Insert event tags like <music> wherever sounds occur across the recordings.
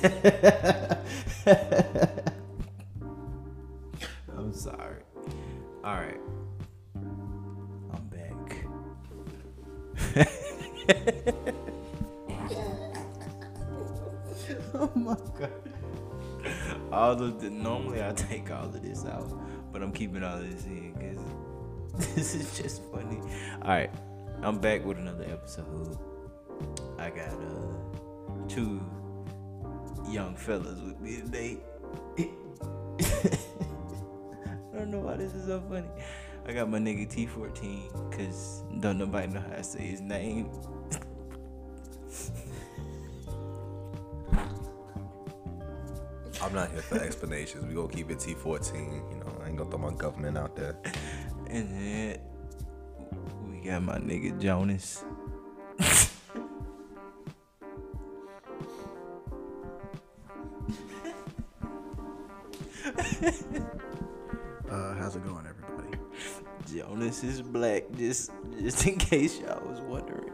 <laughs> I'm sorry. All right. I'm back. <laughs> oh my god. All of the normally I take all of this out, but I'm keeping all of this in because <laughs> this is just funny. All right, I'm back with another episode. I got uh two young fellas with me today. I don't know why this is so funny. I got my nigga T14 because don't nobody know how to say his name. I'm not here for explanations. We gonna keep it T14. You know, I ain't gonna throw my government out there. And then we got my nigga Jonas. <laughs> <laughs> Uh, how's it going, everybody? Jonas is black, just just in case y'all was wondering.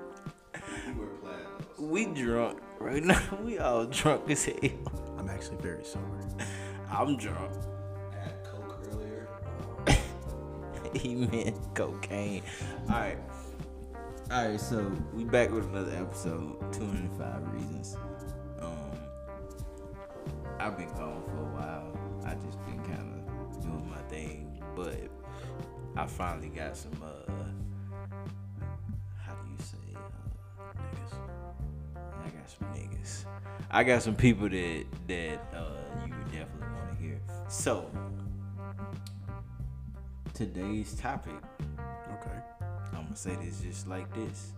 We drunk right now. <laughs> We all drunk as hell. I'm actually very sober. I'm drunk. Had Coke earlier. <laughs> he meant cocaine. All right. All right, so we back with another episode, 205 Reasons. Um, I've been gone for a while. I just been kind of doing my thing, but I finally got some, uh, how do you say, uh, niggas? I got some niggas. I got some people that, that, uh, you would definitely want to hear. So, today's topic Okay. I'm gonna say this just like this.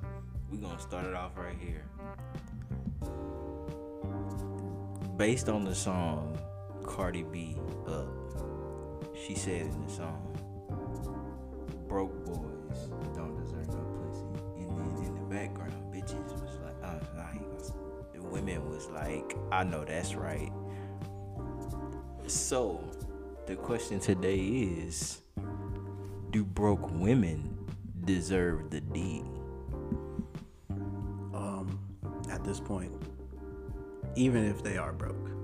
We're gonna start it off right here. Based on the song Cardi B Up, she said in the song, Broke boys don't deserve no pussy. And then in the background, bitches was like, uh, nah, he was, the women was like, I know that's right. So, the question today is do broke women deserve the D? Um, at this point, even if they are broke,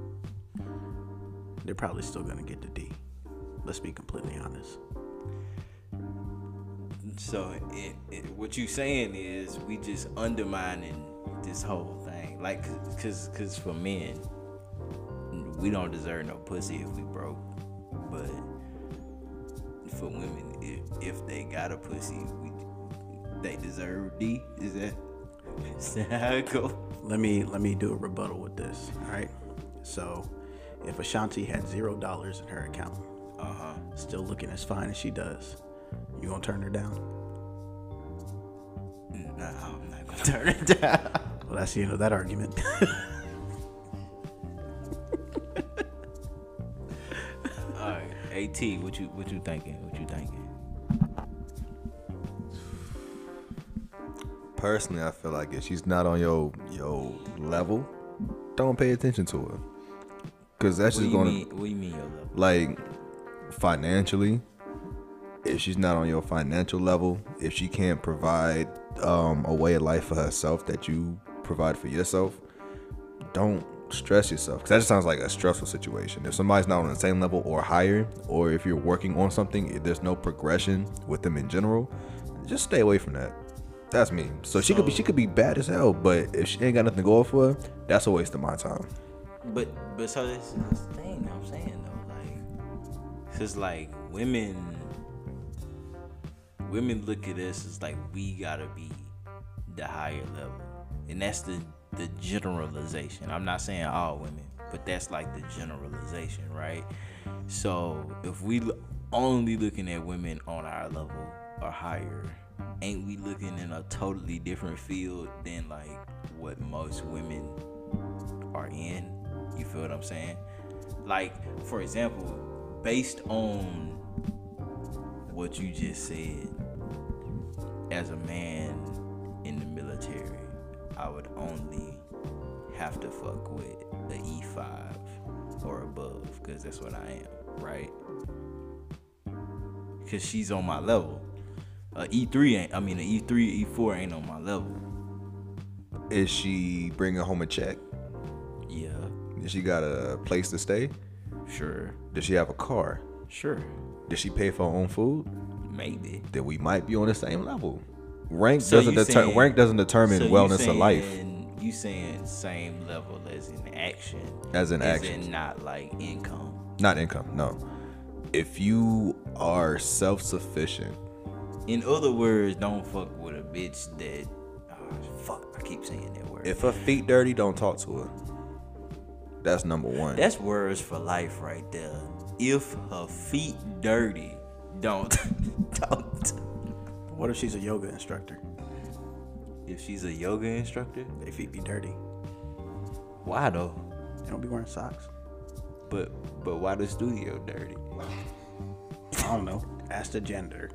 they're probably still gonna get the D. Let's be completely honest. So it, it, what you saying is we just undermining this whole thing, like, cause, cause for men, we don't deserve no pussy if we broke, but for women, if if they got a pussy, we they deserve D. Is that is that how it go? Let me let me do a rebuttal with this. All right. So, if Ashanti had zero dollars in her account, Uh huh. still looking as fine as she does, you gonna turn her down? No, I'm not gonna <laughs> turn her down. Well, that's the end of that argument. <laughs> All right, At, what you what you thinking? What you thinking? Personally, I feel like if she's not on your your level, don't pay attention to her. Cause that's What just gonna mean? What do you mean your level? like financially if she's not on your financial level if she can't provide um, a way of life for herself that you provide for yourself don't stress yourself. Because that just sounds like a stressful situation. If somebody's not on the same level or higher or if you're working on something if there's no progression with them in general just stay away from that. That's me. So she could be she could be bad as hell but if she ain't got nothing going for her that's a waste of my time But but so this is the thing I'm saying though, like it's like women women look at us as like we gotta be the higher level. And that's the the generalization. I'm not saying all women, but that's like the generalization, right? So if we only looking at women on our level or higher, ain't we looking in a totally different field than like what most women are in. You feel what I'm saying? Like, for example, based on what you just said, as a man in the military, I would only have to fuck with the E5 or above, because that's what I am, right? Because she's on my level. A E3 ain't, I mean, e3 E4 ain't on my level. is she bringing home a check Does she got a place to stay? Sure. Does she have a car? Sure. Does she pay for her own food? Maybe. Then we might be on the same level. Rank So doesn't you deter- saying- rank doesn't determine So wellness of life. You saying same level as in action? As in as action. in not like income. Not income, no. If you are self sufficient, In other words, don't fuck with a bitch that. Oh, fuck! I keep saying that word. if her feet dirty, don't talk to her. That's number one. That's words for life right there. If her feet dirty, don't <laughs> don't. What if she's a yoga instructor? If she's a yoga instructor, They feet be dirty. why though? They don't be wearing socks. But but why the studio dirty? I don't know. Ask the gender.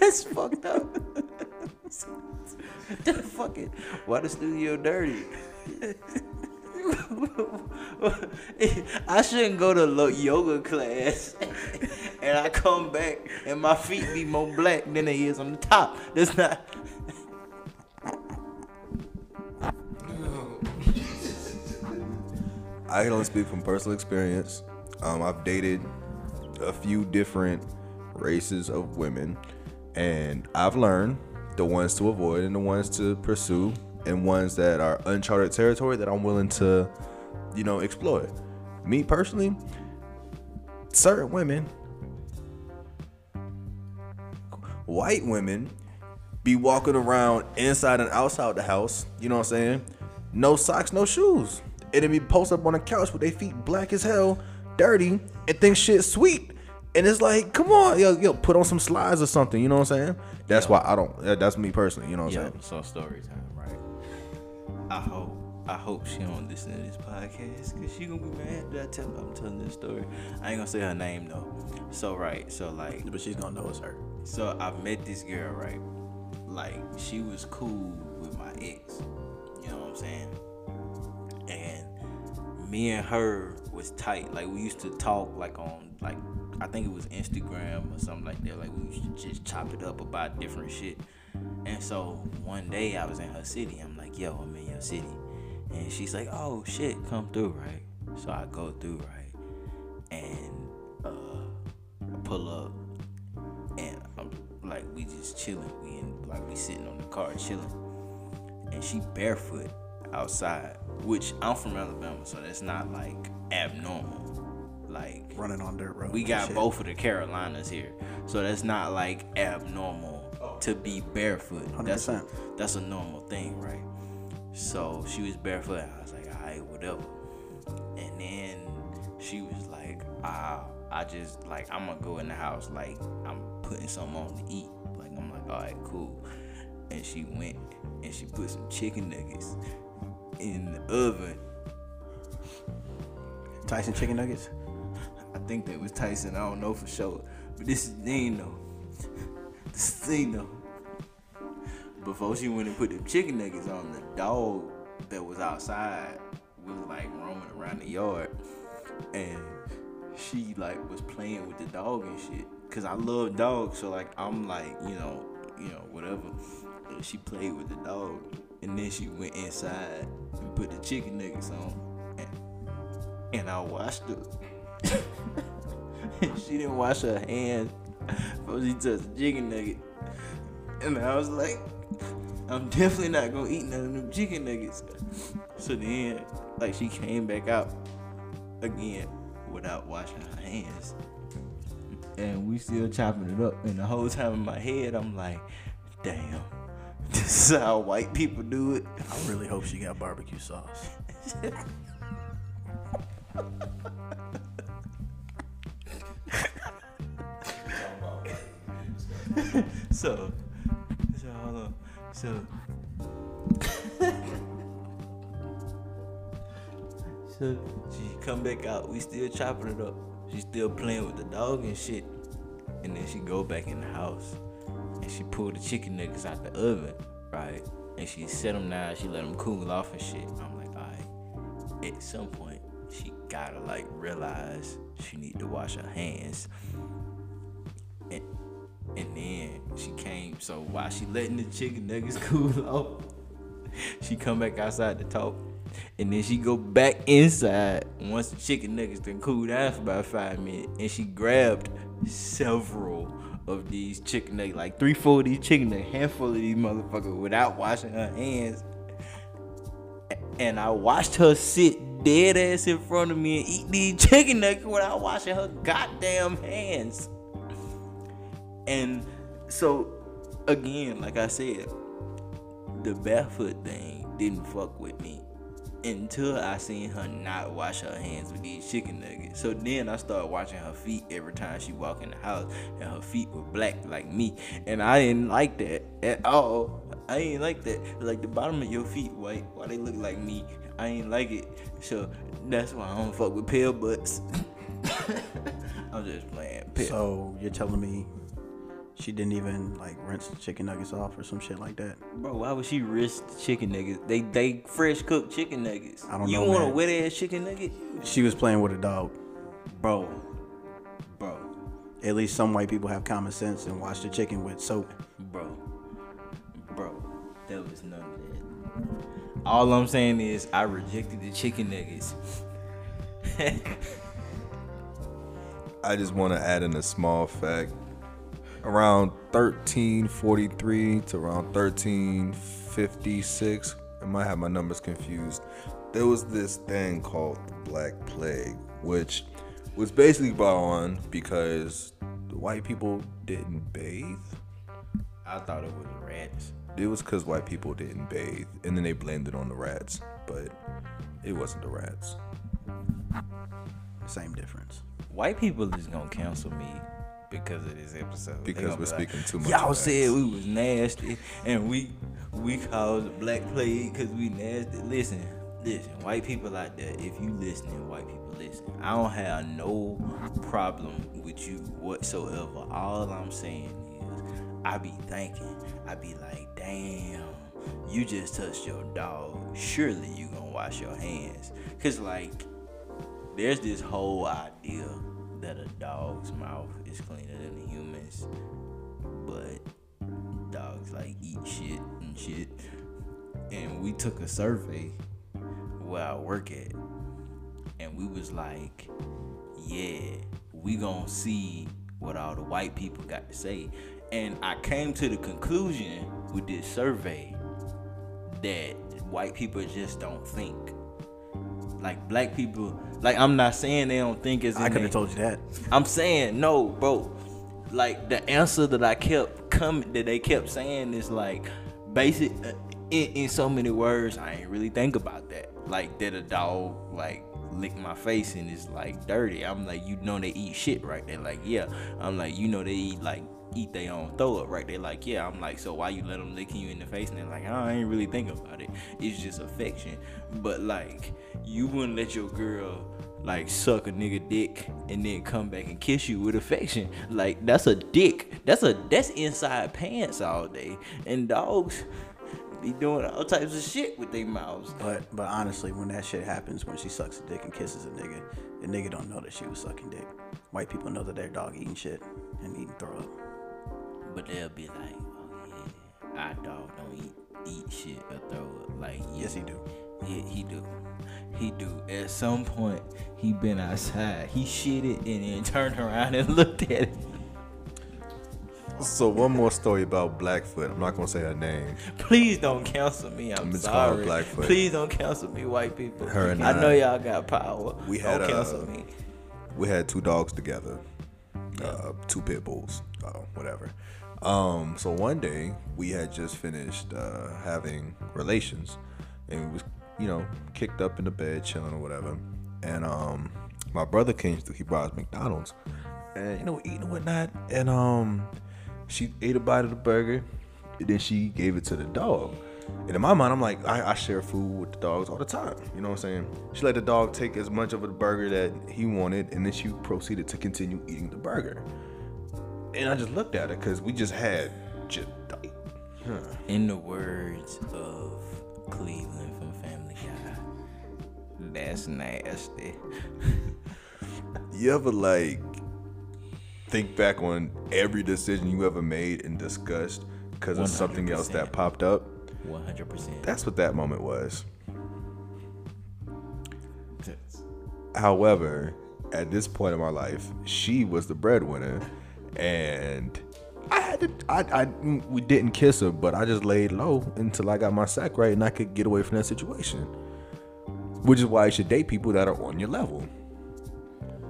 That's fucked up. <laughs> the fucking why the studio dirty? <laughs> <laughs> I shouldn't go to yoga class <laughs> and I come back and my feet be more black than they is on the top. That's not. <laughs> I can only speak from personal experience. Um, I've dated a few different races of women, and I've learned the ones to avoid and the ones to pursue, and ones that are uncharted territory that I'm willing to, you know, explore. Me personally, certain women, white women, be walking around inside and outside the house. You know what I'm saying? No socks, no shoes. And then be posted up on the couch with their feet black as hell, dirty, and think shit sweet. And it's like, come on, yo, yo, put on some slides or something. You know what I'm saying? That's why I don't. That's me personally. You know what I'm saying? so story time? I hope I hope she don't listen to this podcast because she gonna be mad that I tell I'm telling this story. I ain't gonna say her name though. So right, so like But she's gonna know it's her. So I met this girl, right? Like she was cool with my ex. You know what I'm saying? And me and her was tight. Like we used to talk like on like I think it was Instagram or something like that. Like we used to just chop it up about different shit. And so one day I was in her city. I'm yo, I'm in your city. And she's like, oh shit, come through, right? So I go through, right? And uh I pull up and I'm like we just chilling. We in like we sitting on the car chilling, and she barefoot outside. Which I'm from Alabama, so that's not like abnormal. Like Running on dirt roads. we got both of the Carolinas here, so that's not like abnormal to be barefoot. That's a, that's a normal thing, right? So she was barefoot. I was like, alright, whatever. And then she was like, ah, I just like I'm gonna go in the house, like I'm putting something on to eat. Like I'm like, alright, cool. And she went and she put some chicken nuggets in the oven. Tyson chicken nuggets. I think that was Tyson. I don't know for sure. But this is the thing though. This is the thing though. Before she went and put the chicken nuggets on, the dog that was outside was like roaming around the yard. And she like was playing with the dog and shit. Cause I love dogs, so like I'm like, you know, you know, whatever. And she played with the dog. And then she went inside and put the chicken nuggets on. And, and I watched her. <laughs> she didn't wash her hands before she touched the chicken nugget. And I was like, I'm definitely not gonna eat none of them chicken nuggets. So then, like, she came back out again without washing her hands. And we still chopping it up. And the whole time in my head, I'm like, damn, <laughs> this is how white people do it. I really hope she got barbecue sauce. <laughs> So, so hold on. So, so she come back out. We still chopping it up. She still playing with the dog and shit. And then she go back in the house and she pull the chicken nuggets out the oven, right? And she set them down. She let them cool off and shit. I'm like, alright. At some point, she gotta like realize she need to wash her hands. And and then she came. So while she letting the chicken nuggets <laughs> cool off, she come back outside to talk. And then she go back inside once the chicken nuggets done cooled down for about five minutes. And she grabbed several of these chicken nuggets, like three, four of these chicken nuggets, handful of these motherfuckers without washing her hands. And I watched her sit dead ass in front of me and eat these <laughs> chicken nuggets without washing her goddamn hands. And so, again, like I said, the barefoot thing didn't fuck with me until I seen her not wash her hands with these chicken nuggets. So then I started watching her feet every time she walked in the house, and her feet were black like me, and I didn't like that at all. I ain't like that. Like the bottom of your feet white, why they look like me? I ain't like it. So that's why I don't fuck with pale butts. <laughs> I'm just playing. Pale. So you're telling me she didn't even like rinse the chicken nuggets off or some shit like that? Bro, why would she risk the chicken nuggets? They they fresh cooked chicken nuggets. I don't you know, You want a wet ass chicken nugget? She was playing with a dog. Bro. Bro. At least some white people have common sense and wash the chicken with soap. Bro. Bro. There was none of that. All I'm saying is I rejected the chicken nuggets. <laughs> I just want to add in a small fact. Around 1343 to around 1356, I might have my numbers confused. There was this thing called the Black Plague, which was basically brought on because the white people didn't bathe. I thought it was rats. It was because white people didn't bathe, and then they blamed it on the rats, but it wasn't the rats. Same difference. White people is gonna cancel me because of this episode. Because we're speaking too much Y'all said we was nasty and we we caused black plague because we nasty. Listen, listen, white people out there, if you listening, white people listen. I don't have no problem with you whatsoever. All I'm saying is I be thinking, I be like, damn, you just touched your dog. Surely you gonna wash your hands. Cause like there's this whole idea that a dog's mouth is cleaner than a human's, but dogs like eat shit and shit. And we took a survey where I work at, and we was like, yeah, we gonna see what all the white people got to say. And I came to the conclusion with this survey that white people just don't think like black people like i'm not saying they don't think as I could have told you that. i'm saying no bro. Like the answer that i kept coming that they kept saying is like basic uh, in, in so many words i ain't really think about that. Like that a dog like lick my face and it's like dirty. I'm like you know they eat shit right they're like yeah. I'm like you know they eat like eat their own throw up right? They're like yeah i'm like so why you let them licking you in the face? And they're like oh, i ain't really think about it. It's just affection. But like you wouldn't let your girl like suck a nigga dick and then come back and kiss you with affection. Like that's a dick. That's a that's inside pants all day. And dogs be doing all types of shit with their mouths. But but honestly, when that shit happens, when she sucks a dick and kisses a nigga, the nigga don't know that she was sucking dick. White people know that their dog eating shit and eating throw up. But they'll be like, oh yeah, our dog don't eat eat shit or throw up. Like yeah, Yes, he do. Yeah, he do. He do. At some point, he been outside. He shitted and then turned around and <laughs> looked at it. So one more story about Blackfoot. I'm not gonna say her name. Please don't cancel me. I'm Just call her sorry. Blackfoot. Please don't cancel me, white people. Her and I I know y'all got power. We don't had, cancel uh, me. we had two dogs together, uh, two pit bulls, uh, whatever. Um, so one day we had just finished uh, having relations, and we was, you know, kicked up in the bed, chilling or whatever. And um, my brother came through. He brought us McDonald's, and you know, eating and whatnot. And um, she ate a bite of the burger, and then she gave it to the dog. And in my mind, I'm like, I, I share food with the dogs all the time. You know what I'm saying? She let the dog take as much of the burger that he wanted, and then she proceeded to continue eating the burger. And I just looked at it because we just had just like, In the words of Cleveland from Family Guy, that's nasty. <laughs> you ever like think back on every decision you ever made and discussed because of something else that popped up? 100%. That's what that moment was. However, at this point in my life, she was the breadwinner, and I had to. I, I we didn't kiss her, but I just laid low until I got my sack right and I could get away from that situation. Which is why you should date people that are on your level.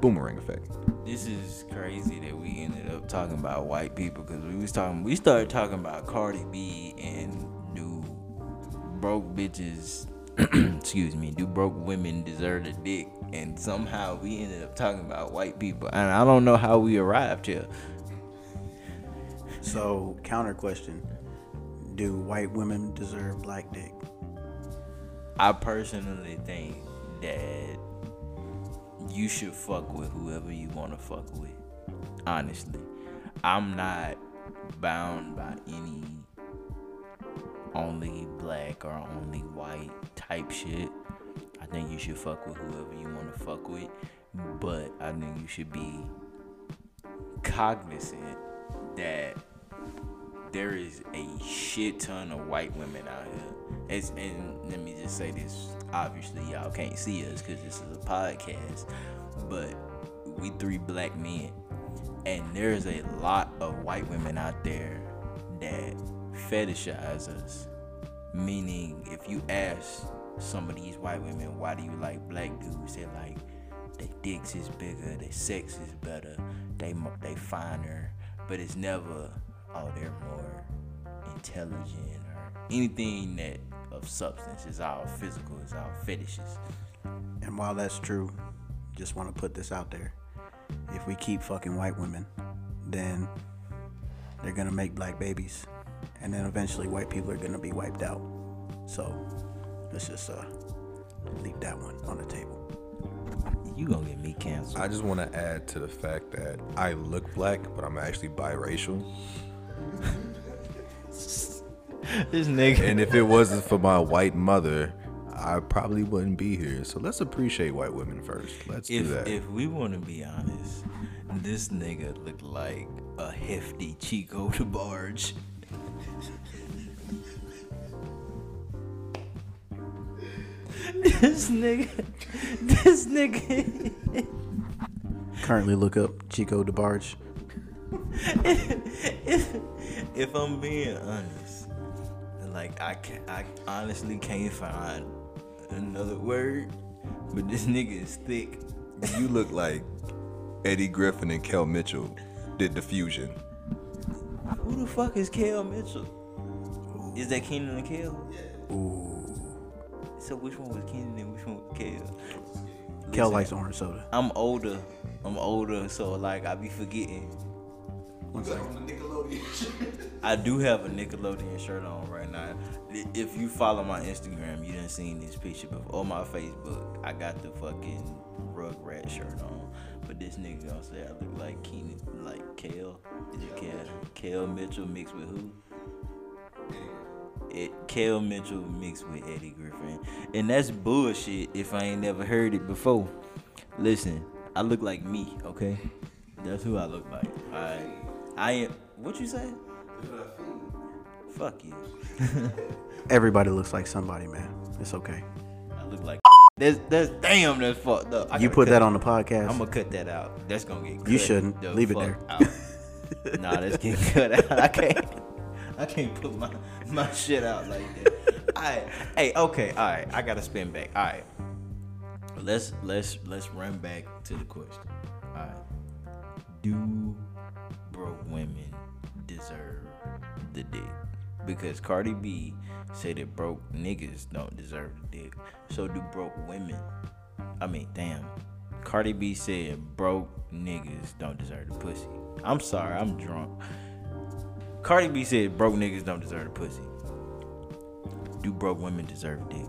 Boomerang effect. This is crazy that we ended up talking about white people because we was talking. We started talking about Cardi B and do broke bitches. <clears throat> excuse me. Do broke women deserve a dick? And somehow we ended up talking about white people, and I don't know how we arrived here. So, counter question: Do white women deserve black dick? I personally think that you should fuck with whoever you want to fuck with. Honestly, I'm not bound by any only black or only white type shit. I think you should fuck with whoever you want to fuck with, but I think you should be cognizant that there is a shit ton of white women out here. It's, and let me just say this. Obviously, y'all can't see us because this is a podcast, but we three black men, and there's a lot of white women out there that fetishize us. Meaning, if you ask some of these white women, why do you like black dudes? They're like, their dicks is bigger, their sex is better, they they finer, but it's never oh they're more intelligent or anything that of substance is all physical, is all fetishes. And while that's true, just want to put this out there. If we keep fucking white women, then they're gonna make black babies, and then eventually white people are gonna be wiped out. So let's just uh, leave that one on the table. You gonna get me canceled? I just want to add to the fact that I look black, but I'm actually biracial. <laughs> this nigga. And if it wasn't for my white mother, I probably wouldn't be here. So let's appreciate white women first. Let's if do that. if we want to be honest, this nigga looked like a hefty Chico <laughs> DeBarge. this nigga, this nigga. Currently, look up Chico DeBarge. If, if I'm being honest, like I can I honestly can't find another word, but this nigga is thick. you look like Eddie Griffin and Kel Mitchell did the fusion. Who the fuck is Kel Mitchell? Is that Kenan and Kel? Yeah. Ooh, So which one was Kenan and which one was Kel? Kel Listen, likes orange soda. I'm older. I'm older, so like I be forgetting. One second. <laughs> I do have a Nickelodeon shirt on right now. If you follow my Instagram, you done seen this picture before. On my Facebook, I got the fucking Rugrat shirt on. But this nigga gonna say I look like Kenan, like Kale. Is it Kale? Kale Mitchell mixed with who? It, Kale Mitchell mixed with Eddie Griffin. And that's bullshit if I ain't never heard it before. Listen, I look like me, okay? That's who I look like. I I am what you say? Fuck you. <laughs> Everybody looks like somebody, man. It's okay. I look like <laughs> that's that's damn that's fucked up. I You put cut that on the podcast. I'm gonna cut that out. That's gonna get cut You shouldn't. the Leave it there. out. <laughs> nah, that's getting cut out. I can't I can't put my my shit out like that. Alright. Hey, okay, alright. I gotta spin back. Alright. Let's let's let's run back to the question. Alright. Do broke women deserve the dick? Because Cardi B said that broke niggas don't deserve the dick. So do broke women? I mean, damn. Cardi B said broke niggas don't deserve the pussy. I'm sorry, I'm drunk. Cardi B said broke niggas don't deserve the pussy. Do broke women deserve dick?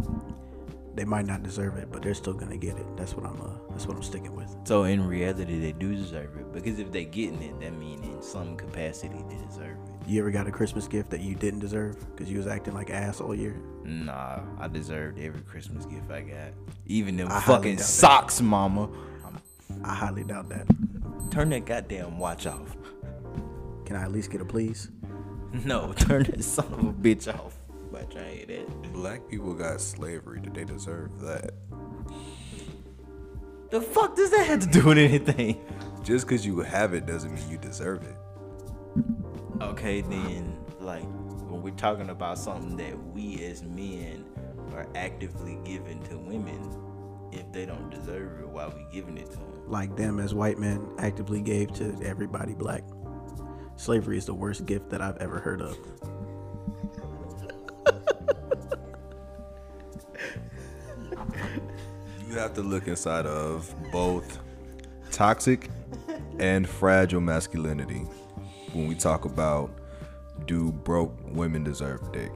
They might not deserve it, but they're still gonna get it. That's what I'm. Uh, that's what I'm sticking with. So in reality, they do deserve it because if they're getting it, that means in some capacity they deserve it. You ever got a Christmas gift that you didn't deserve because you was acting like ass all year? Nah, I deserved every Christmas gift I got, even them I fucking doubt that. socks, mama. I highly doubt that. Turn that goddamn watch off. Can I at least get a please? <laughs> No, turn that son of a bitch off. But I ain't that. Black people got slavery. Did they deserve that? The fuck does that have to do with anything? Just because you have it doesn't mean you deserve it. Okay, then, like, when we're talking about something that we as men are actively giving to women, if they don't deserve it, why are we giving it to them? Like them as white men actively gave to everybody black. Slavery is the worst gift that I've ever heard of. Have to look inside of both toxic and fragile masculinity when we talk about do broke women deserve dick?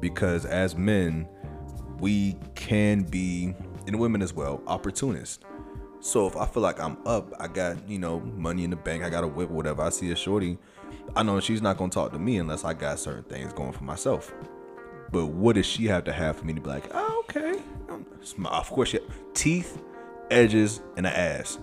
Because as men, we can be, and women as well, opportunists. So if I feel like I'm up, I got, you know, money in the bank, I got a whip, whatever, I see a shorty, I know she's not gonna talk to me unless I got certain things going for myself. But what does she have to have for me to be like, oh, okay? Of course, she teeth, edges, and an ass.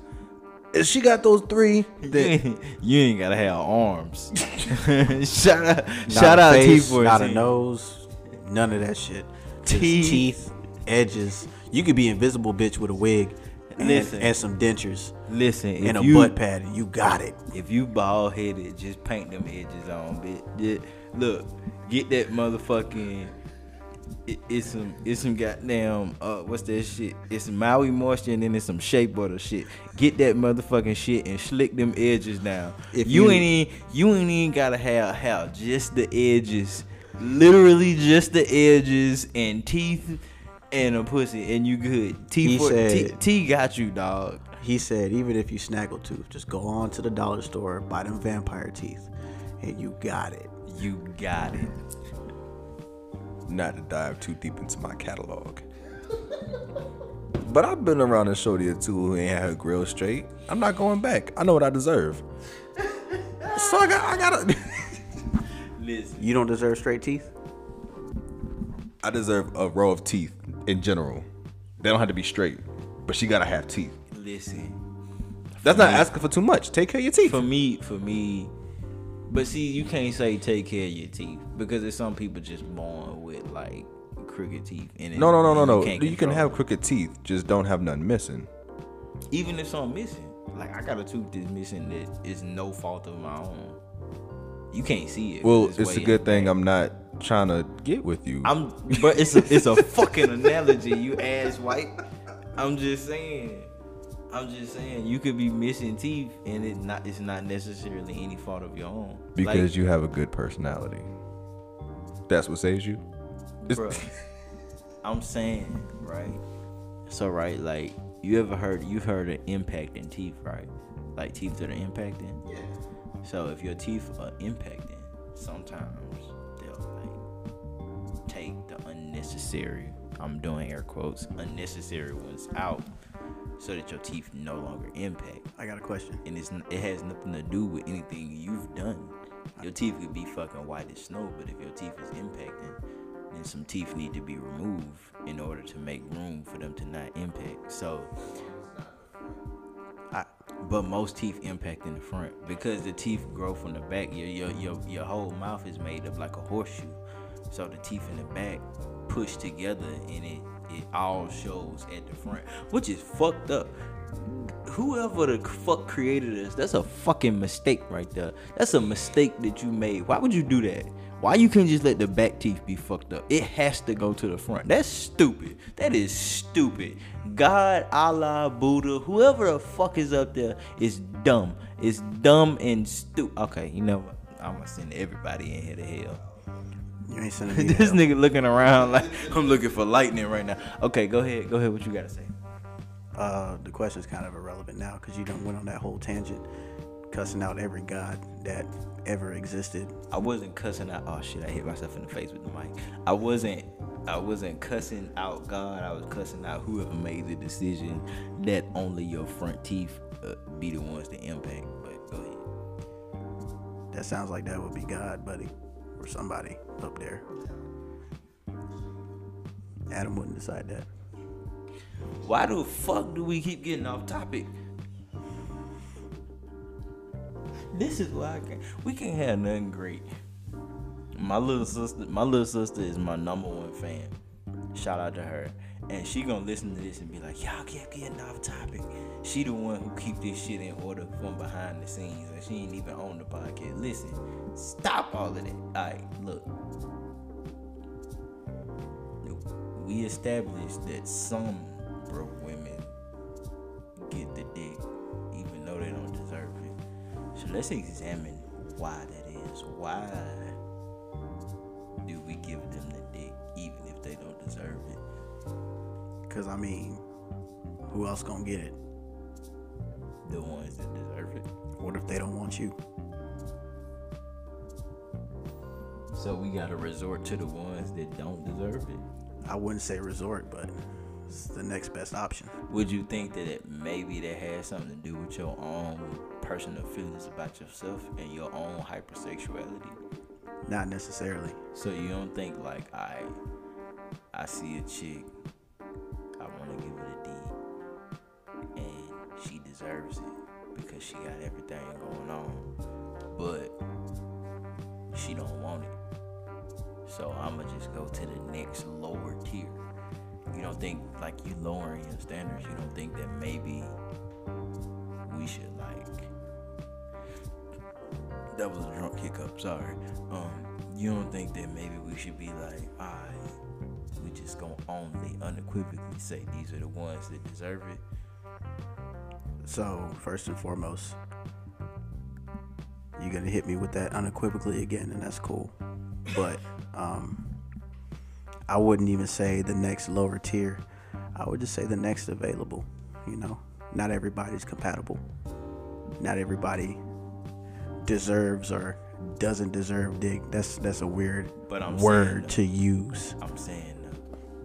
If she got those three, then you ain't gotta have arms. <laughs> shout out, Not shout a out face, T for not a nose, none of that shit. Teeth. teeth, edges. You could be invisible bitch with a wig and, Listen. and some dentures Listen, if and a you, butt pad, and you got it. If you bald headed, just paint them edges on, bitch. Just- look, get that motherfucking. It, it's some, it's some goddamn. Uh, what's that shit? It's Maui moisture and then it's some shea butter shit. Get that motherfucking shit and slick them edges down. If you, you- ain't even, you ain't even gotta have have just the edges, literally just the edges and teeth and a pussy, and you good. T T, T got you, dog. He said, even if you snaggle tooth, just go on to the dollar store, buy them vampire teeth, and you got it. You got it. Not to dive too deep into my catalog. But I've been around a shorty or two who ain't had her grill straight. I'm not going back. I know what I deserve. So I got, I gotta. <laughs> Listen. You don't deserve straight teeth. I deserve a row of teeth in general. They don't have to be straight, but she gotta have teeth. Listen, That's not asking for too much. Take care of your teeth. for me, for me, but see, you can't say take care of your teeth because there's some people just born with like crooked teeth. And No, no, no, no, no. can't You can have crooked teeth, just don't have none missing. even if some missing. Like I got a tooth that's missing that is no fault of my own. You can't see it. Well, it's way a good thing. I'm not trying to get with you. I'm, but it's a it's a fucking <laughs> analogy. You ass white. I'm just saying. I'm just saying you could be missing teeth and it not it's not necessarily any fault of your own. because you have a good personality. That's what saves you. Bro, <laughs> I'm saying, right? So right, like you ever heard you've heard of impacting teeth, right? Like teeth that are impacting. Yeah. So if your teeth are impacting, sometimes they'll like take the unnecessary. I'm doing air quotes unnecessary ones out, so that your teeth no longer impact. I got a question. And it's it has nothing to do with anything you've done. Your teeth could be fucking white as snow, but if your teeth is impacting, then some teeth need to be removed in order to make room for them to not impact. So, I, but most teeth impact in the front because the teeth grow from the back. Your your your your whole mouth is made up like a horseshoe, so the teeth in the back push together and it it all shows at the front, which is fucked up whoever the fuck created this, that's a fucking mistake right there. That's a mistake that you made. Why would you do that? Why you can't just let the back teeth be fucked up? It has to go to the front. That's stupid. That is stupid. God, Allah, Buddha, whoever the fuck is up there is dumb. It's dumb and stupid. Okay, you know what? I'm gonna send everybody in here to hell. You ain't sending me. <laughs> this nigga looking around like <laughs> I'm looking for lightning right now. Okay, go ahead. Go ahead. What you gotta say? uh, the question's kind of irrelevant now because you done went on that whole tangent, cussing out every god that ever existed. I wasn't cussing out. Oh shit! I hit myself in the face with the mic. I wasn't. I wasn't cussing out God. I was cussing out whoever made the decision that only your front teeth uh, be the ones to impact. But go ahead. That sounds like that would be God, buddy, or somebody up there. Adam wouldn't decide that. Why the fuck do we keep getting off topic? This is why I can't. We can't have nothing great. My little sister, my little sister is my number one fan. Shout out to her. And she gonna listen to this and be like, y'all keep getting off topic. She the one who keep this shit in order from behind the scenes, and she ain't even on the podcast. Listen, stop all of that. All right, look. We established that some broke women get the dick, even though they don't deserve it. So let's examine why that is. Why do we give them it? Cause I mean, who else gonna get it? The ones that deserve it. What if they don't want you? So we gotta resort to the ones that don't deserve it. I wouldn't say resort, but it's the next best option. Would you think that it maybe that has something to do with your own personal feelings about yourself and your own hypersexuality? Not necessarily. So you don't think like I I see a chick, because she got everything going on. But she don't want it. So I'ma just go to the next lower tier. You don't think like you lowering your standards, you don't think that maybe we should like that was a drunk hiccup, sorry. Um, you don't think that maybe we should be like, alright, we just gonna only unequivocally say these are the ones that deserve it. So first and foremost, you're gonna hit me with that unequivocally again, and that's cool. But um, I wouldn't even say the next lower tier. I would just say the next available. You know, not everybody's compatible. Not everybody deserves or doesn't deserve dick. That's that's a weird word saying, to use. I'm saying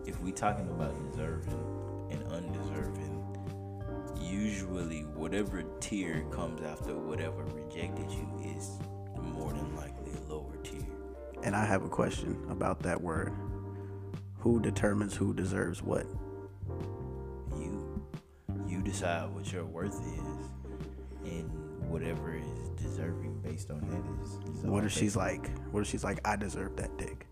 if we're talking about deserving and undeserving, usually whatever tier comes after whatever rejected you is more than likely a lower tier. And I have a question about that word. Who determines who deserves what? You you decide what your worth is and whatever is deserving based on that is, is What if she's like? What if she's like? I deserve that dick.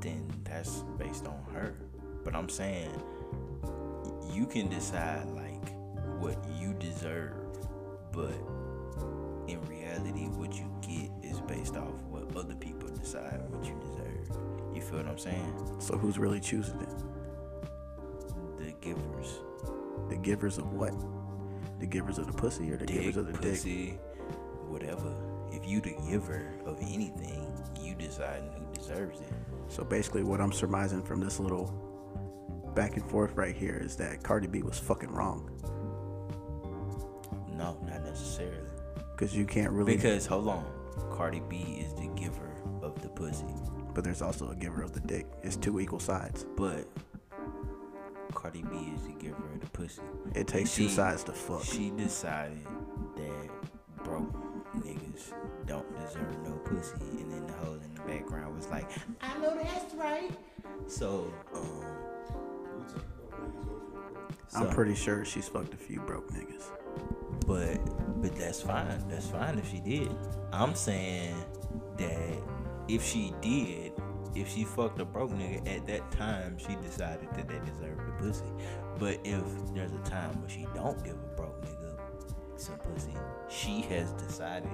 then that's based on her. But I'm saying you can decide like what you deserve, but in reality, what you get is based off what other people decide what you deserve. You feel what I'm saying? So who's really choosing it? The givers, The givers of what? The givers of the pussy or the dick, givers of the dick? whatever. If you the giver of anything, you decide who deserves it. So basically, what I'm surmising from this little back and forth right here is that Cardi B was fucking wrong No, not necessarily. because you can't really. Because hold on, Cardi B is the giver of the pussy, but there's also a giver of the dick. It's two equal sides. but Cardi B is the giver of the pussy. It takes And two sides to fuck. She decided that broke niggas don't deserve no pussy, and then the hoe in the background was like, "I know that's right." So, um, I'm pretty sure she's fucked a few broke niggas. But but that's fine. That's fine if she did. I'm saying that if she did, if she fucked a broke nigga at that time, she decided that they deserved the pussy. But if there's a time where she don't give a broke nigga some pussy, she has decided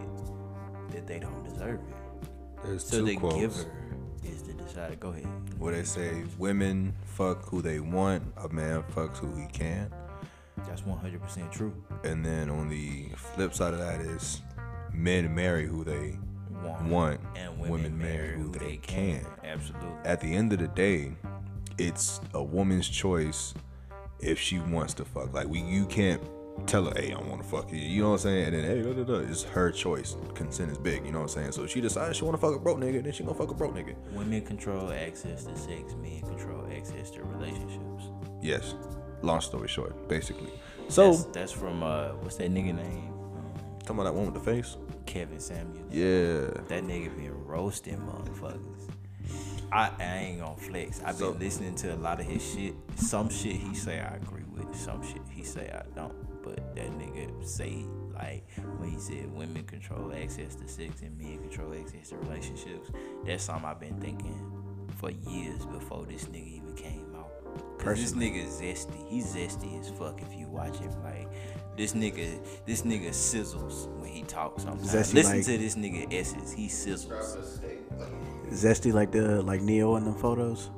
that they don't deserve it. There's So two the quotes giver is the. Go ahead. where they say women fuck who they want, a man fucks who he can. That's 100% true. And then on the flip side of that is men marry who they Want, want, and women, marry who they can. Absolutely. At the end of the day, it's a woman's choice if she wants to fuck. Like we, you can't tell her, "Hey, I want to fuck you." You know what I'm saying? And then, hey, da, da, da. it's her choice. Consent is big. You know what I'm saying? So if she decides she want to fuck a broke nigga, then she gonna fuck a broke nigga. Women control access to sex, men control access to relationships. Yes. Long story short, basically. So that's, that's from uh, what's that nigga name? Talking about that one with the face. Kevin Samuels. Yeah. That nigga been roasting motherfuckers. I, I ain't gonna flex. I've been So- listening to a lot of his shit. Some shit he say I agree with. Some shit he say I don't. But that nigga say like when he said women control access to sex and men control access to relationships. That's something I've been thinking for years before this nigga even came out. Cause this nigga zesty. He's zesty as fuck if you watch him. Like this nigga, this nigga sizzles when he talks. Sometimes Zesty listen like- to this nigga essence. He sizzles. Zesty like the like Neo in the photos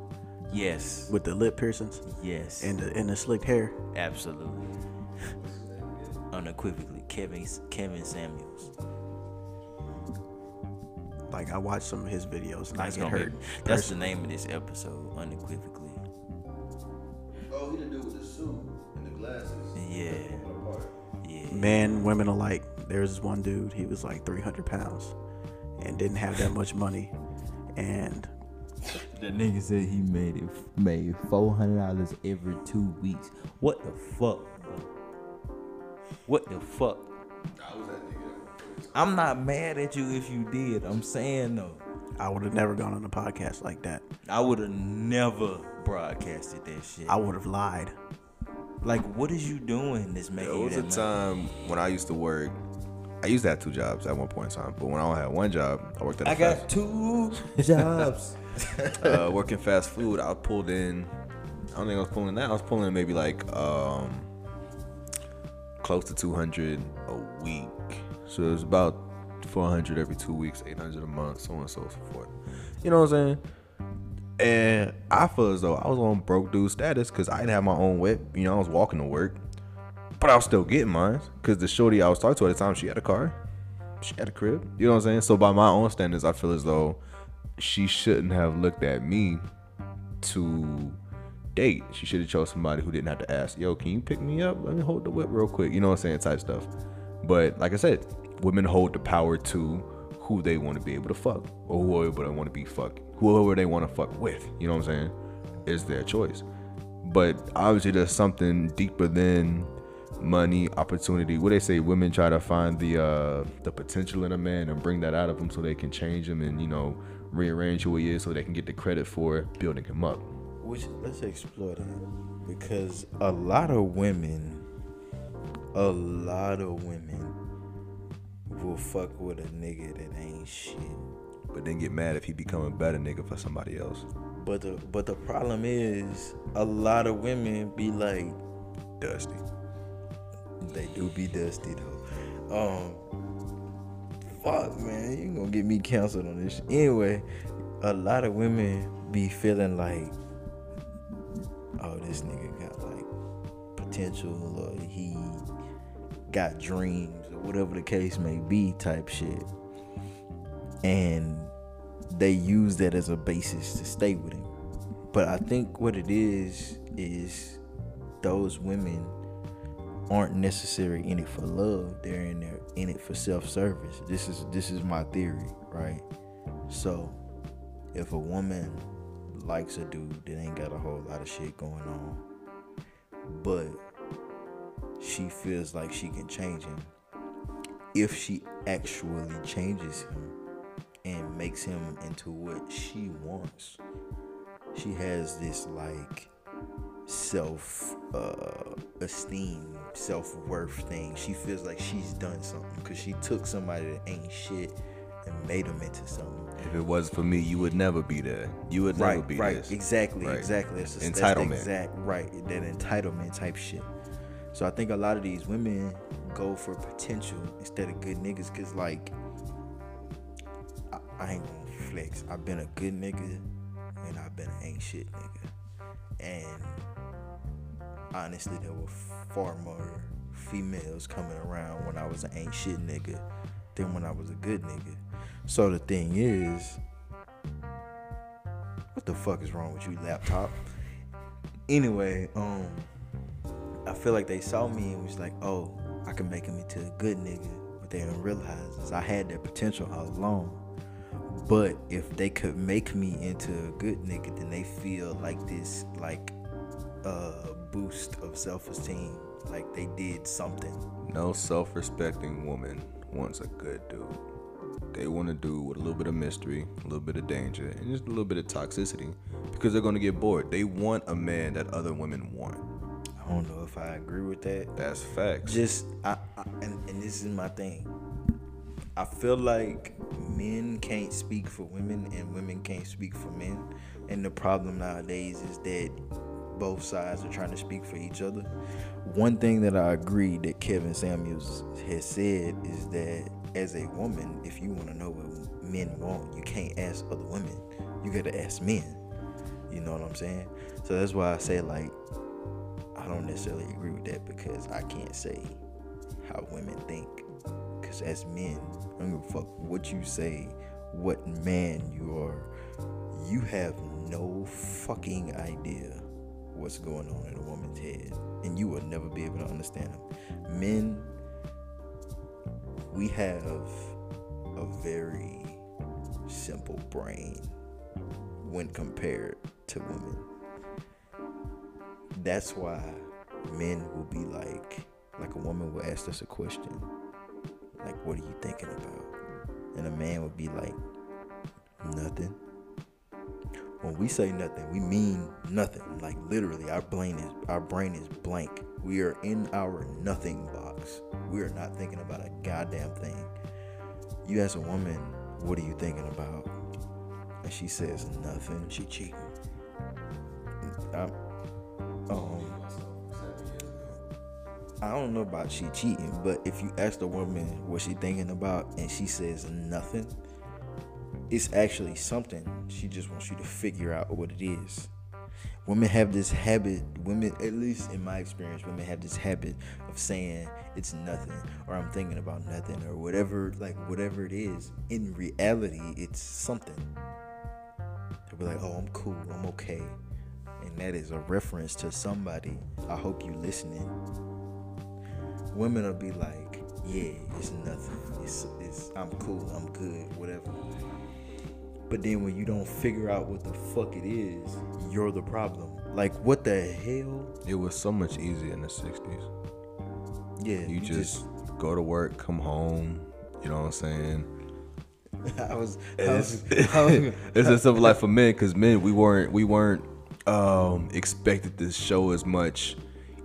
Yes. with the lip piercings Yes. and the and the slick hair. Absolutely. Unequivocally, Kevin Kevin Samuels. Like I watched some of his videos and I That's, get gonna be, hurt. that's the name of this episode. Unequivocally. Oh, he the dude with the suit and the glasses. Yeah. Yeah. Men, women alike. There's this one dude. He was like 300 pounds and didn't have that much money, and The nigga said he made it made four hundred dollars every two weeks. What the fuck? Bro? What the fuck? I was that nigga. I'm not mad at you if you did. I'm saying though, I would have never gone on a podcast like that. I would have never broadcasted that shit. I would have lied. like, what is you doing that's making There you was a that money? time when I used to work. I used to have two jobs at one point in time, but when I only had one job, I worked at a I fast, got two jobs. <laughs> uh, working fast food. I pulled in. I don't think I was pulling that. I was pulling in maybe like um, close to 200 a week. So it was about 400 every two weeks, 800 a month, so on and so forth. You know what I'm saying? And I feel as though I was on broke dude status because I didn't have my own whip. You know, I was walking to work, but I was still getting mine because the shorty I was talking to at the time, she had a car, she had a crib. You know what I'm saying? So by my own standards, I feel as though she shouldn't have looked at me to date. She should have chose somebody who didn't have to ask, "Yo, can you pick me up? Let me hold the whip real quick." You know what I'm saying? Type stuff. But like I said, women hold the power to who they want to be able to fuck or whoever they want to be fuck, whoever they want to fuck with. You know what I'm saying? Is their choice. But obviously, there's something deeper than money, opportunity. What they say, women try to find the uh, the potential in a man and bring that out of him so they can change him and you know rearrange who he is so they can get the credit for building him up. Which let's explore that because a lot of women, a lot of women will fuck with a nigga that ain't shit. But then get mad if he become a better nigga for somebody else. But the but the problem is a lot of women be like Dusty. they do be dusty though. Um, fuck man, you gonna get me canceled on this. Anyway, a lot of women be feeling like, oh, this nigga got like potential, or he got dreams, or whatever the case may be, type shit, and they use that as a basis to stay with him. But I think what it is is those women aren't necessarily in it for love. They're in there in it for self-service. This is this is my theory, right? So, if a woman likes a dude that ain't got a whole lot of shit going on, but she feels like she can change him, if she actually changes him and makes him into what she wants, she has this like self uh, esteem, self worth thing. She feels like she's done something because she took somebody that ain't shit and made them into something. If it wasn't for me, you would never be there. You would never Right, be right, this. exactly, Right. exactly. That's Entitlement. exact right. That entitlement type shit. So I think a lot of these women go for potential instead of good niggas, cause like I, I ain't gonna flex. I've been a good nigga and I've been an ain't shit nigga, and honestly, there were far more females coming around when I was an ain't shit nigga than when I was a good nigga. So the thing is, what the fuck is wrong with you, laptop? Anyway, um, I feel like they saw me and was like, oh, I can make him into a good nigga. What they didn't realize is I had that potential all along. But if they could make me into a good nigga, then they feel like this, like, uh, boost of self-esteem, like they did something. No self-respecting woman wants a good dude. They want to do with a little bit of mystery, a little bit of danger, and just a little bit of toxicity because they're gonna get bored. They want a man that other women want. I don't know if I agree with that. That's facts. just I, I and, and this is my thing i feel like men can't speak for women and women can't speak for men And the problem nowadays is that both sides are trying to speak for each other. One thing that I agree that Kevin Samuels has said is that as a woman, if you want to know what men want, you can't ask other women. You got to ask men. You know what I'm saying? So that's why I say like I don't necessarily agree with that because I can't say how women think. Because as men, I don't give a fuck what you say, what man you are. You have no fucking idea what's going on in a woman's head, and you will never be able to understand them. Men, we have a very simple brain when compared to women. That's why men will be like, like a woman will ask us a question, like, "What are you thinking about?" And a man would be like, "Nothing." When we say nothing, we mean nothing. Like literally, our brain is our brain is blank. We are in our nothing box. We are not thinking about a goddamn thing. You ask a woman, "What are you thinking about?" and she says nothing. She cheating. I'm, um, I don't know about she cheating, but if you ask the woman what she thinking about and she says nothing, it's actually something. She just wants you to figure out what it is. Women have this habit, women, at least in my experience, women have this habit of saying it's nothing or I'm thinking about nothing or whatever, like whatever it is. In reality, it's something. They'll be like, oh, I'm cool, I'm okay. And that is a reference to somebody. I hope you listening. Women will be like, yeah, it's nothing. It's, it's I'm cool, I'm good, whatever. But then when you don't figure out what the fuck it is, you're the problem. Like what the hell? It was so much easier in the '60s. Yeah, You, just, go to work, come home. You know what I'm saying? <laughs> I was, I It's, was, I was <laughs> it's just something like for men, because men we weren't we weren't um, expected to show as much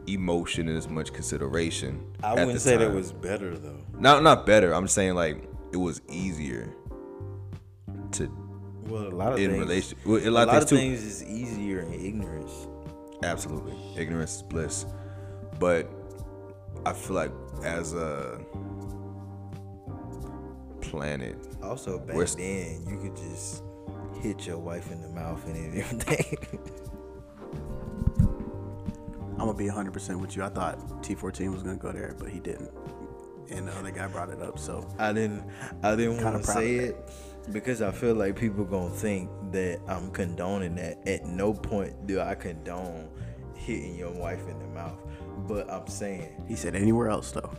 emotion and as much consideration. I wouldn't say that was better though. not not better. I'm saying like it was easier to Well, a lot of in things, relation. Well, a a lot, lot of of things things is easier in ignorance. Absolutely, ignorance is bliss. But I feel like as a planet, Also, back Where's- then, you could just hit your wife in the mouth and everything. I'm gonna be 100% with you. I thought T14 was gonna go there, but he didn't. And the other guy brought it up, so I didn't, I didn't Kinda want to say of it because I feel like people gonna think that I'm condoning that. At no point do I condone hitting your wife in the mouth, but I'm saying he said anywhere else though.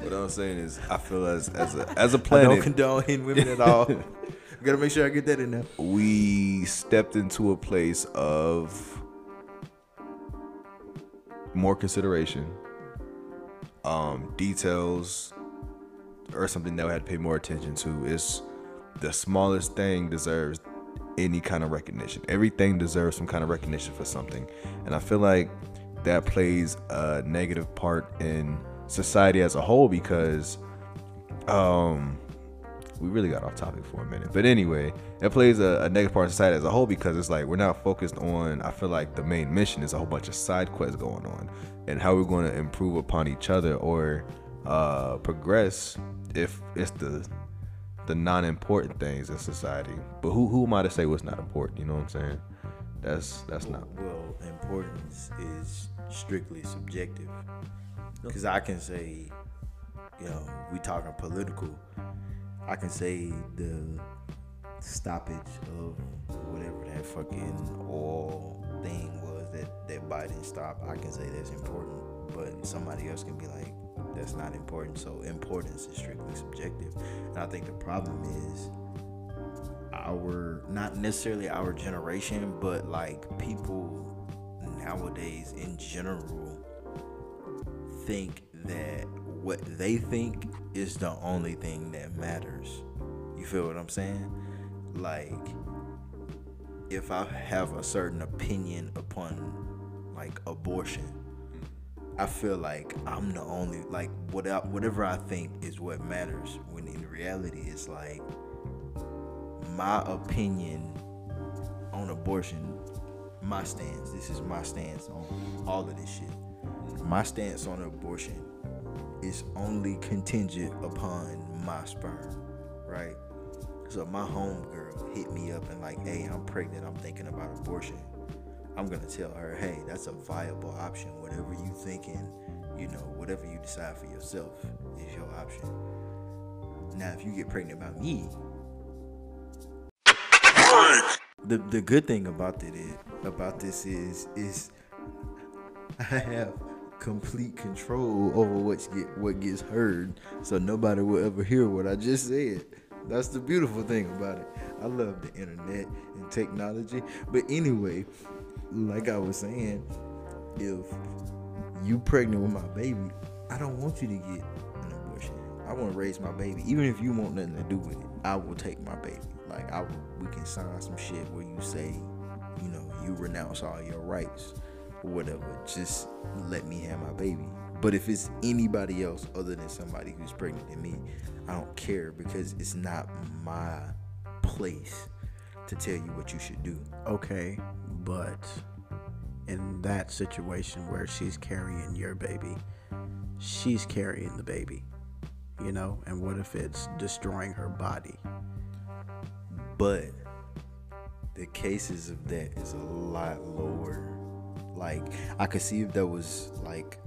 what I'm saying is, I feel as as a as a <laughs> I don't planet, condone hitting women at all. <laughs> <laughs> Gotta make sure I get that in there. we stepped into a place of more consideration, um, details, or something that we had to pay more attention to. Is the smallest thing deserves any kind of recognition. Everything deserves some kind of recognition for something, and I feel like that plays a negative part in society as a whole because, um, we really got off topic for a minute. But anyway, it plays a, a negative part of society as a whole because it's like we're not focused on. I feel like the main mission is a whole bunch of side quests going on, and how we're going to improve upon each other or uh, progress if it's the the non-important things in society. But who who am I to say what's not important? You know what I'm saying? That's that's not. Well, importance is strictly subjective. Because I can say, you know, we talking political. I can say the stoppage of whatever that fucking oil thing was that that Biden stopped. I can say that's important, but somebody else can be like, that's not important. So importance is strictly subjective, and I think the problem is our not necessarily our generation, but like people nowadays in general think that what they think is the only thing that matters. You feel what I'm saying? Like if I have a certain opinion upon like abortion, I feel like I'm the only like whatever whatever I think is what matters. When in reality, it's like my opinion on abortion, my stance. This is my stance on all of this shit. My stance on abortion is only contingent upon my sperm, right? So my homegirl hit me up and like, hey, I'm pregnant, I'm thinking about abortion. I'm gonna tell her, hey, that's a viable option. Whatever you thinking, you know, whatever you decide for yourself is your option. Now, if you get pregnant by me, the the good thing about it is about this is is <laughs> I have complete control over what get what gets heard, so nobody will ever hear what I just said. That's the beautiful thing about it. I love the internet and technology. But anyway, like I was saying, if you pregnant with my baby, I don't want you to get an abortion. I want to raise my baby. Even if you want nothing to do with it, I will take my baby. Like I will, we can sign some shit where you say, you know, you renounce all your rights or whatever. Just let me have my baby. But if it's anybody else other than somebody who's pregnant than me, I don't care because it's not my place to tell you what you should do. Okay, but in that situation where she's carrying your baby, she's carrying the baby, you know? And what if it's destroying her body? But the cases of that is a lot lower. Like I could see if that was like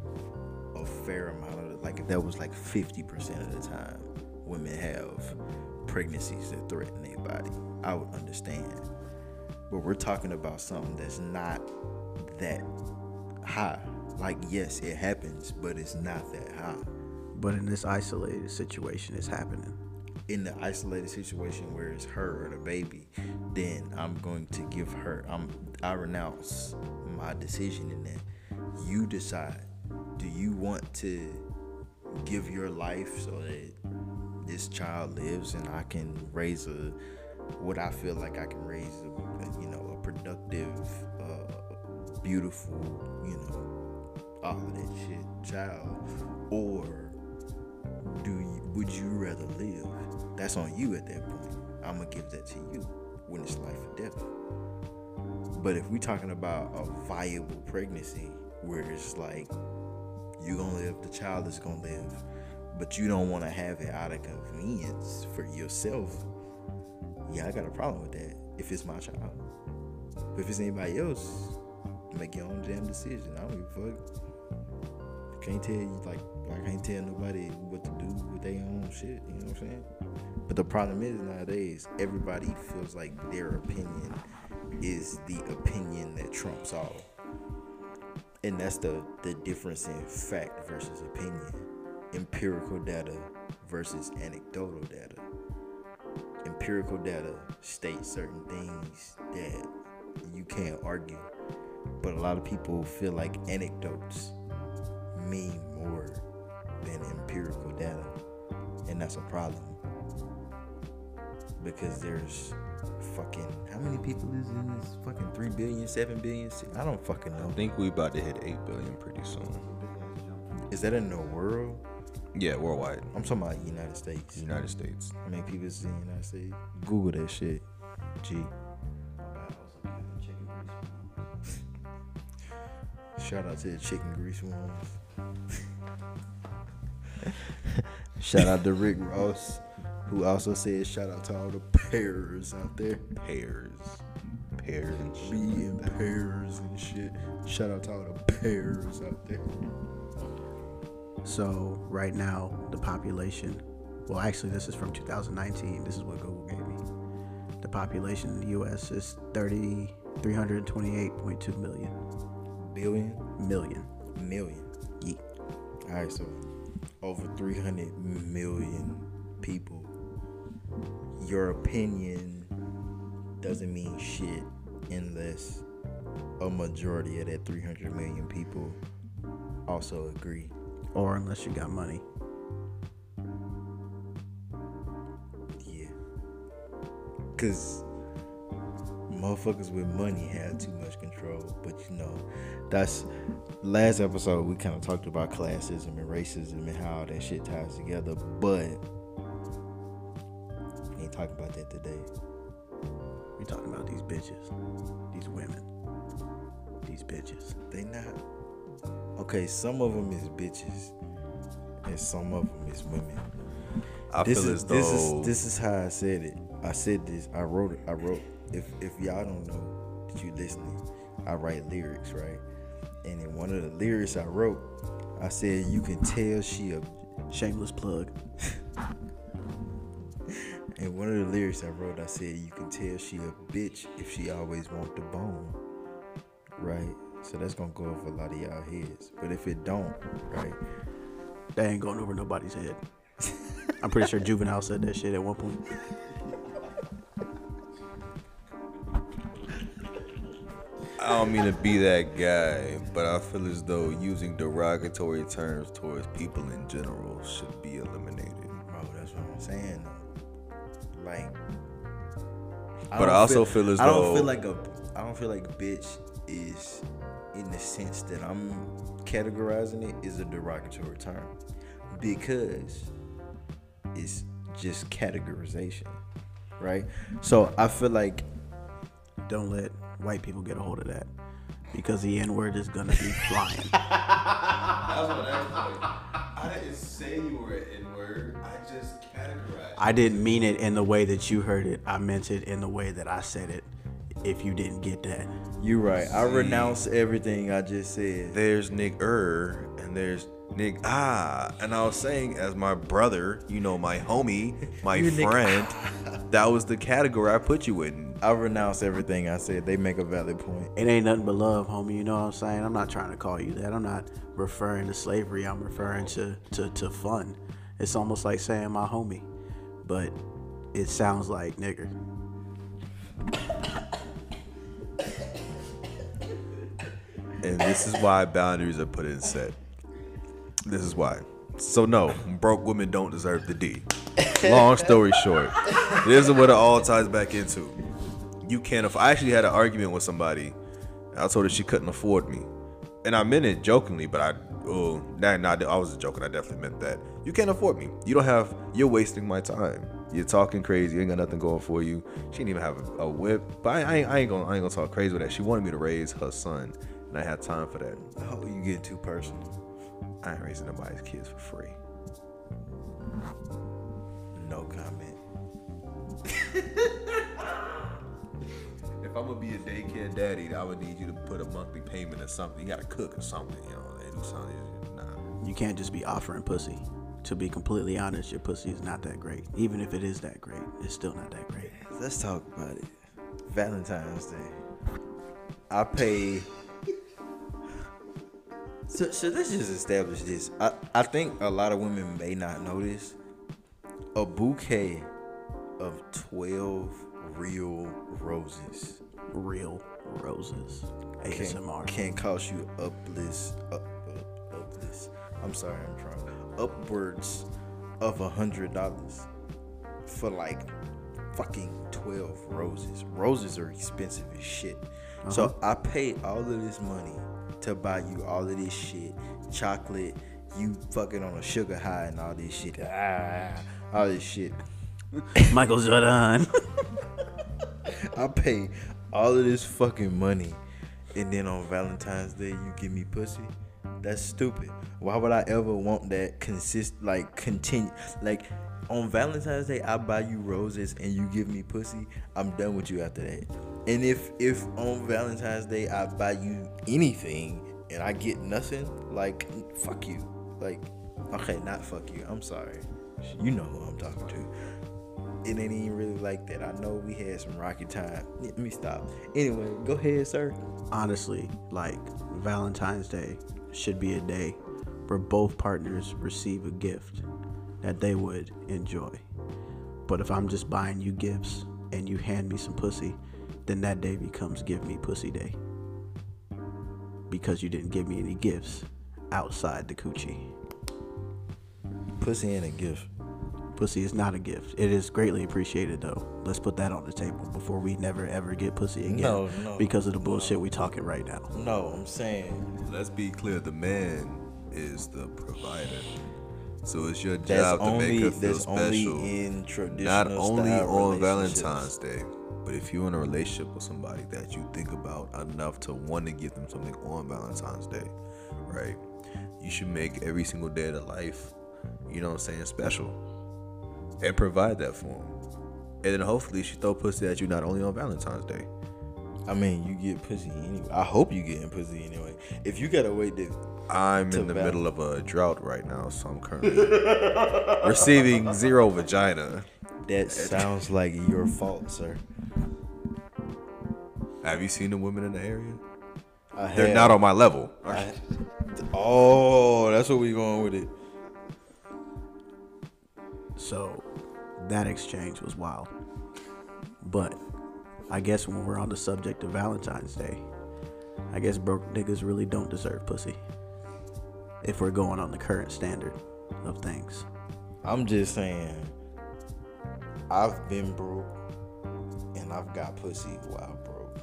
a fair amount of like if that was like 50% of the time women have pregnancies that threaten their body. I would understand. But we're talking about something that's not that high. Like yes, it happens, but it's not that high. But in this isolated situation, it's happening. in the isolated situation where it's her or the baby, then I'm going to give her. I'm I renounce my decision in that. You decide. Do you want to give your life so that this child lives and I can raise a what I feel like I can raise a, you know a productive, uh, beautiful, you know, all of that shit child, or do you, would you rather live? That's on you at that point. I'm gonna give that to you when it's life or death. But if we're talking about a viable pregnancy where it's like you're gonna live, the child is gonna live, but you don't want to have it out of convenience for yourself, yeah, I got a problem with that. If it's my child, but if it's anybody else, make your own damn decision. I don't give a fuck. I Can't tell you like I can't tell nobody what to do with their own shit. You know what I'm saying? But the problem is nowadays everybody feels like their opinion is the opinion that trumps all, and that's the the difference in fact versus opinion, empirical data versus anecdotal data. Empirical data states certain things that you can't argue, but a lot of people feel like anecdotes mean more than empirical data. And that's a problem. Because there's fucking how many people is in this fucking 3 billion, 7 billion? I don't fucking know. I think we about to hit eight billion pretty soon. Is that in the world? Yeah, worldwide, I'm talking about United States. United States. I many people is in the United States? Google that shit. G. Shout out to the chicken grease ones. shout out to Rick Ross, who also said shout out to all the pears out there. Pears, pears and shit. Be in pears and shit. Shout out to all the pears out there. So right now, the population. Well, actually, this is from 2019. This is what Google gave me. The population in the U.S. is 30, 328.2 million. Billion? Million. Million. Yeah. All right, so over 300 million people. Your opinion doesn't mean shit unless a majority of that 300 million people also agree. Or unless you got money. Yeah. Because motherfuckers with money have too much control. But you know, that's last episode we kind of talked about classism and racism and how that shit ties together. But we ain't talking about that today. We talking about these bitches, these women, these bitches. They not. Okay, some of them is bitches, and some of them is women. I this feel is as this is this is how I said it. I said this. I wrote it. I wrote. If if y'all don't know that you listening, I write lyrics, right? And in one of the lyrics I wrote, I said you can tell she a. Shameless plug. <laughs> In one of the lyrics I wrote, I said you can tell she a bitch if she always want the bone, right? So that's gonna go over a lot of y'all heads. But if it don't, right? That ain't going over nobody's head. I'm pretty sure Juvenile said that shit at one point. I don't mean to be that guy, but I feel as though using derogatory terms towards people in general should be eliminated. Bro, that's what I'm saying. Like, But I also feel as though I don't feel like a I don't feel like bitch is in the sense that I'm categorizing it is a derogatory term because it's just categorization, right? So I feel like Don't let white people get a hold of that. Because the N word is gonna be <laughs> flying. That's what I was I didn't say you were an N word. I just categorized. I didn't mean it in the way that you heard it. I meant it in the way that I said it. If you didn't get that. you're right. I See. renounce everything I just said. There's Nick Er and there's Nick Ah. And I was saying, as my brother, you know, my homie, <laughs> my friend, <laughs> that was the category I put you in. I renounce everything I said. They make a valid point. It ain't nothing but love, homie. You know what I'm saying? I'm not trying to call you that. I'm not referring to slavery. I'm referring to, to, to fun. It's almost like saying my homie, but it sounds like nigger. <laughs> And this is why boundaries are put in set. This is why. So no, broke women don't deserve the D. Long story short, this is what it all ties back into. You can't. Aff- I actually had an argument with somebody. I told her she couldn't afford me, and I meant it jokingly, but I oh that not I wasn't joking. I definitely meant that. You can't afford me. You don't have. You're wasting my time. You're talking crazy. You ain't got nothing going for you. She didn't even have a, a whip. But I, I, ain't- I ain't gonna I ain't gonna talk crazy with that. She wanted me to raise her son, and I had time for that. Oh, you get too personal. I ain't raising nobody's kids for free. No comment. <laughs> If I'm gonna be a daycare daddy, I would need you to put a monthly payment or something. You gotta cook or something, you know. They do something. Nah. You can't just be offering pussy. To be completely honest, your pussy is not that great. Even if it is that great, it's still not that great. Let's talk about it. Valentine's Day. I pay. So, so let's just establish this. I, I think a lot of women may not know this. A bouquet of 12 real roses Real roses. can, ASMR. can cost you uplist, up, up, uplist. I'm sorry, I'm drunk. Upwards of a hundred dollars for like fucking 12 roses. Roses are expensive as shit. So uh-huh. I paid all of this money to buy you all of this shit, chocolate. You fucking on a sugar high and all this shit. Ah, all this shit. <laughs> Michael Jordan. <laughs> I pay all of this fucking money, and then on Valentine's Day you give me pussy. That's stupid. Why would I ever want that consist like continue like on Valentine's Day I buy you roses and you give me pussy. I'm done with you after that. And if if on Valentine's Day I buy you anything and I get nothing, like fuck you. Like okay, not fuck you. I'm sorry. You know who I'm talking to it ain't even really like that. I know we had some rocky time. Let me stop. Anyway, go ahead, sir. Honestly, like Valentine's Day should be a day where both partners receive a gift that they would enjoy. But if I'm just buying you gifts and you hand me some pussy, then that day becomes give me pussy day. Because you didn't give me any gifts outside the coochie. Pussy ain't a gift. Pussy is not a gift. It is greatly appreciated though. Let's put that on the table before we never ever get pussy again. No, no, Because of the bullshit we talking right now. No, I'm saying Let's be clear. The man is the provider. So it's your that's job to only make her feel that's only special. in traditional Not only style on. Valentine's Day, but if you're in a relationship with somebody that you think about enough to want to give them something on Valentine's Day, right? You should make every single day of their life, you know what I'm saying, special. And provide that for them. And then hopefully she throw pussy at you not only on Valentine's Day. I mean, you get pussy anyway. I hope you getting pussy anyway. If you gotta wait to I'm in the val- middle of a drought right now, so I'm currently <laughs> receiving zero vagina. That sounds like your fault, sir. Have you seen the women in the area? I They're have- not on my level. I- oh, that's what we going with it. So that exchange was wild. But I guess when we're on the subject of Valentine's Day, I guess broke niggas really don't deserve pussy. If we're going on the current standard of things. I'm just saying, I've been broke, and I've got pussy while broke.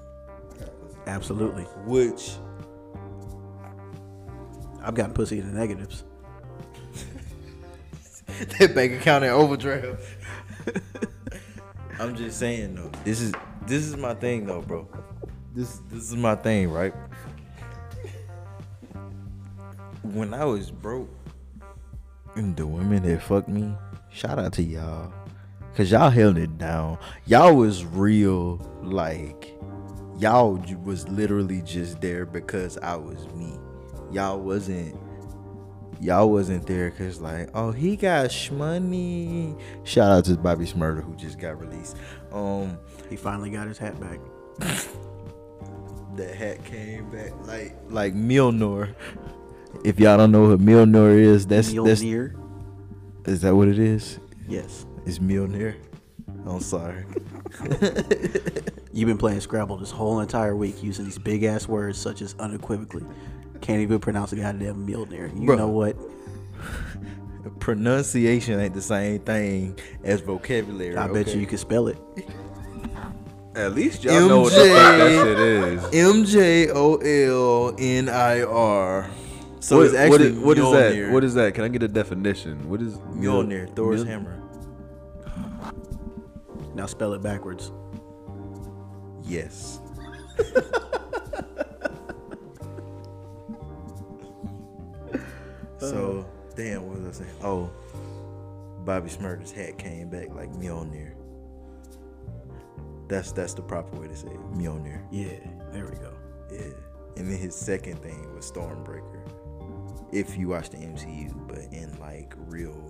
Absolutely. Which I've gotten pussy in the negatives. <laughs> that bank account in overdraft. I'm just saying though. This is this is my thing though, bro. This this is my thing, right? When I was broke, and the women that fucked me, shout out to y'all, cause y'all held it down. Y'all was real, like y'all was literally just there because I was me. Y'all wasn't y'all wasn't there because like oh he got shmoney shout out to Bobby Shmurda who just got released um He finally got his hat back. <laughs> the hat came back like like Milnor. if y'all don't know what Milnor is that's that's is that what it is Yes. It's Milnir i'm sorry <laughs> You've been playing Scrabble this whole entire week using these big ass words such as unequivocally. Can't even pronounce a goddamn Mjolnir. You Bruh. know what? <laughs> pronunciation ain't the same thing as vocabulary I bet okay? you you can spell it. At least y'all know what the fuck that shit is. M J O L N I R. So what, it's actually what is, what is that? What is that? Can I get a definition? What is Mjolnir? Thor's Mjol- hammer. Now spell it backwards. Yes. <laughs> so damn, what was I saying? Oh, Bobby Shmurda's hat came back like Mjolnir. That's that's the proper way to say it. Mjolnir. Yeah, there we go. Yeah. And then his second thing was Stormbreaker. If you watch the MCU, but in like real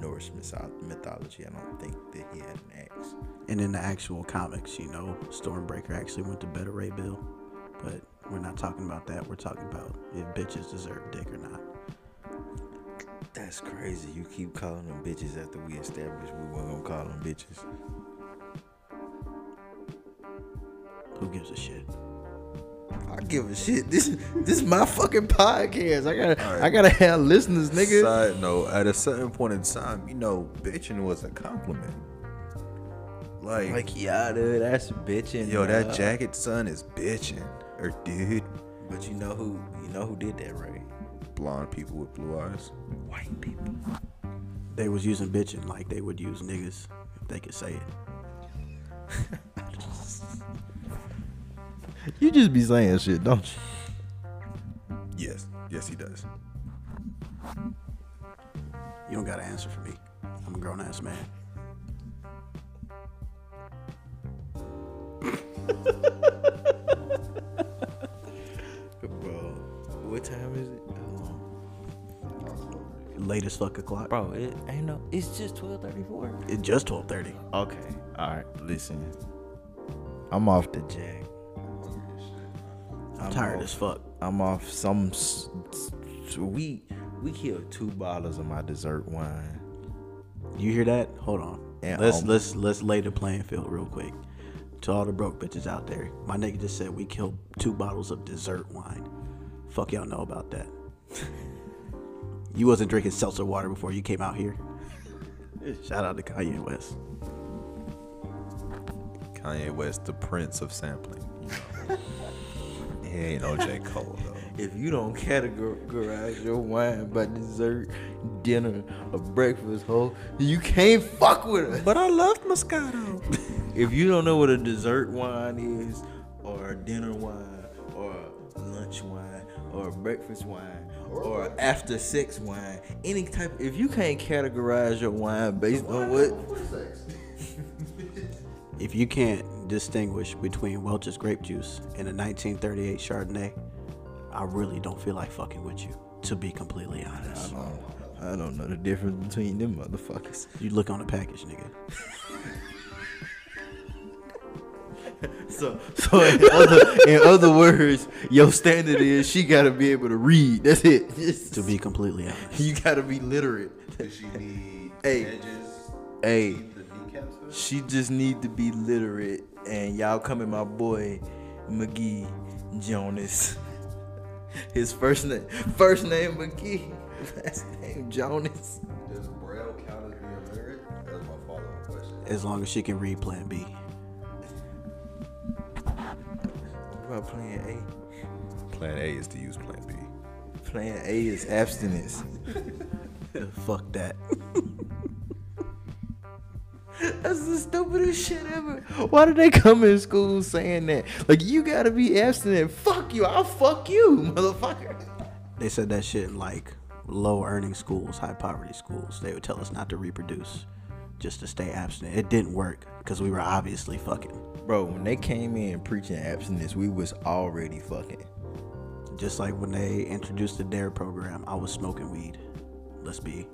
Norse mythology, I don't think that he had an axe. And in the actual comics, you know, Stormbreaker actually went to Beta Ray Bill. But we're not talking about that. We're talking about if bitches deserve dick or not. That's crazy. You keep calling them bitches after we established we weren't gonna call them bitches. Who gives a shit? I give a shit. This this is my fucking podcast. I gotta Alright. I gotta have listeners, nigga. Side note: At a certain point in time, you know, bitching was a compliment. Like, Like yeah, dude, that's bitching. yo, that uh, jacket son is bitching, or dude, But you know who you know who did that, right? blonde people with blue eyes. White people. They was using bitching like they would use niggas if they could say it. <laughs> You just be saying shit, don't you? Yes, yes, he does. You don't gotta answer for me. I'm a grown ass man. Bro, what time is it? Um, Late as fuck o'clock. Bro, it ain't no. It's just twelve thirty four. It's just 12:30. Okay. All right. Listen. I'm off the jack. I'm tired as fuck. I'm off some. We we killed two bottles of my dessert wine. You hear that? Hold on. And, let's um, let's let's lay the playing field real quick. To all the broke bitches out there, my nigga just said we killed two bottles of dessert wine. Fuck y'all know about that. <laughs> you wasn't drinking seltzer water before you came out here. <laughs> Shout out to Kanye West. Kanye West, the prince of sampling. <laughs> He ain't no J. Cole though. If you don't categorize your wine by dessert, dinner, or breakfast, ho, you can't fuck with it. But I love Moscato. If you don't know what a dessert wine is, or a dinner wine, or a lunch wine, or a breakfast wine, or after sex wine, any type, if you can't categorize your wine based on what, if you can't distinguish between Welch's grape juice and a 1938 Chardonnay, I really don't feel like fucking with you. To be completely honest, I don't I don't know the difference between them motherfuckers. you look on the package, nigga. <laughs> So, so in other, in other words, your standard is she gotta be able to read. That's it. Just- To be completely honest, you gotta be literate. Does she need Hey. edges? Hey, The kneecaps for she just need to be literate, and y'all come at my boy McGee Jonas. <laughs> His first name, first name McGee, last name Jonas. Does Braille count as being literate? That's my follow-up question. as long as she can read Plan B. What about Plan A? Plan A is to use Plan B. Plan A is abstinence. <laughs> Fuck that. That's the stupidest shit ever. Why did they come in school saying that? Like you gotta be abstinent. Fuck you. I'll fuck you, motherfucker. They said that shit in like low earning schools, high poverty schools. They would tell us not to reproduce, just to stay abstinent. It didn't work because we were obviously fucking. Bro, when they came in preaching abstinence, we was already fucking. Just like when they introduced the DARE program, I was smoking weed. Let's be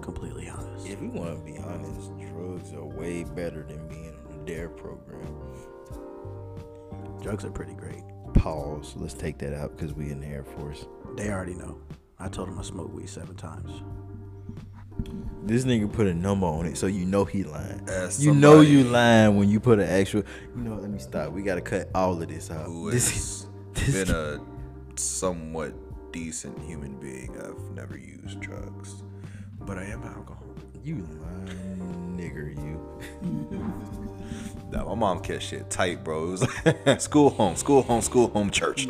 completely honest. If we want to be honest, drugs are way better than being on the DARE program. Drugs are pretty great. Pause. Let's take that out because we in the Air Force. They already know. I told them I smoked weed seven times. This nigga put a number on it, so you know he lying. As you know you lying when you put an actual. You know, let me stop. We gotta cut all of this out. Who This has <laughs> this- been a somewhat decent human being. I've never used drugs, but I am alcohol. You lying nigger, you. <laughs> Nah, my mom kept shit tight, bro. It was like <laughs> school home, school home, school home, church.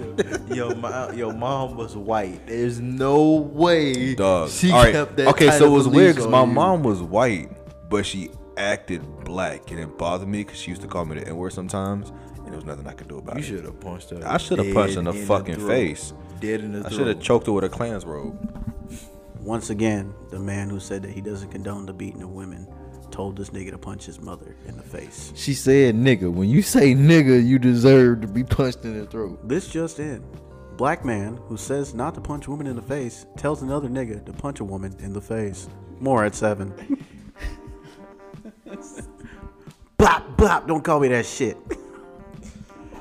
Yo, my, your mom was white. There's no way Dog. she All right. kept that. okay, so it was weird because my you. mom was white, but she acted black, and it bothered me because she used to call me the N word sometimes, and there was nothing I could do about You it. You should have punched her. I should have punched her in the fucking throat. face. Dead in the I should have choked her with a Klan's robe. Once again, the man who said that he doesn't condone the beating of women told this nigga to punch his mother in the face. She said, "Nigga, when you say nigga, you deserve to be punched in the throat." This just in. Black man who says not to punch women in the face tells another nigga to punch a woman in the face. More at seven. <laughs> bop, bop, don't call me that shit.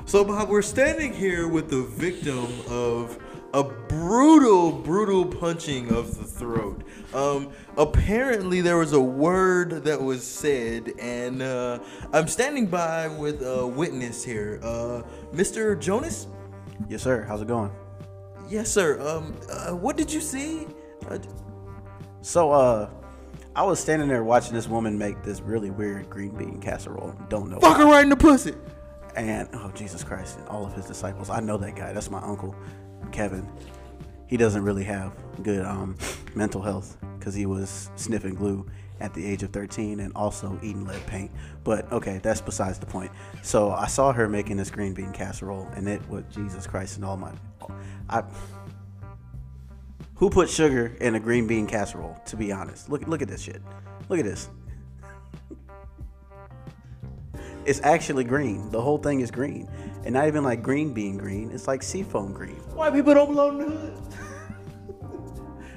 So, Bob, we're standing here with the victim of a brutal, brutal punching of the throat. Um, apparently, there was a word that was said, and uh, I'm standing by with a witness here, uh, Mr. Jonas. Yes, sir. How's it going? Yes, sir. Um, uh, what did you see? Uh, So, uh, I was standing there watching this woman make this really weird green bean casserole. Don't know. fuck her right in the pussy. And oh Jesus Christ, and all of his disciples. I know that guy. That's my uncle, Kevin. He doesn't really have good um, mental health because he was sniffing glue at the age of 13 and also eating lead paint. But okay, that's besides the point. So I saw her making this green bean casserole, and it was Jesus Christ and all my. I. Who put sugar in a green bean casserole? To be honest, look look at this shit. Look at this. It's actually green. The whole thing is green. And not even like green bean green. It's like seafoam green. Why people don't belong in the hood. <laughs>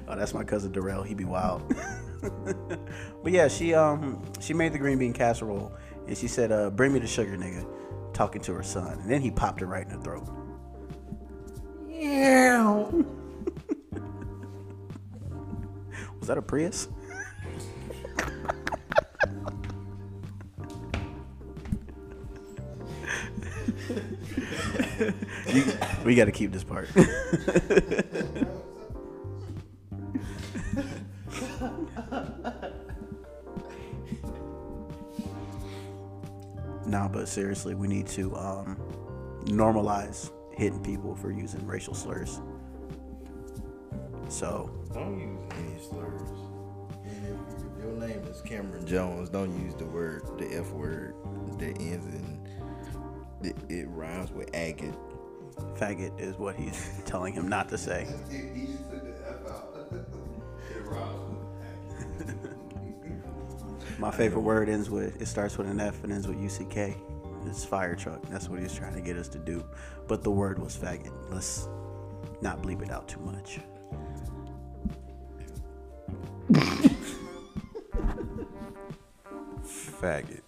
Oh, that's my cousin Darrell. He'd be wild. <laughs> but yeah, she um she made the green bean casserole and she said, uh, bring me the sugar, nigga. Talking to her son. And then he popped her right in the throat. Yeah. <laughs> Was that a Prius? you, we got to keep this part. nah, but seriously, we need to um, normalize hitting people for using racial slurs. So don't use any slurs. And if your name is Cameron Jones, don't use the word, the F word, that ends in it, it rhymes with agate. faggot is what he's <laughs> telling him not to say. <laughs> My favorite word ends with it starts with an F and ends with UCK. It's fire truck. That's what he's trying to get us to do. But the word was faggot. Let's not bleep it out too much. <laughs> Faggot.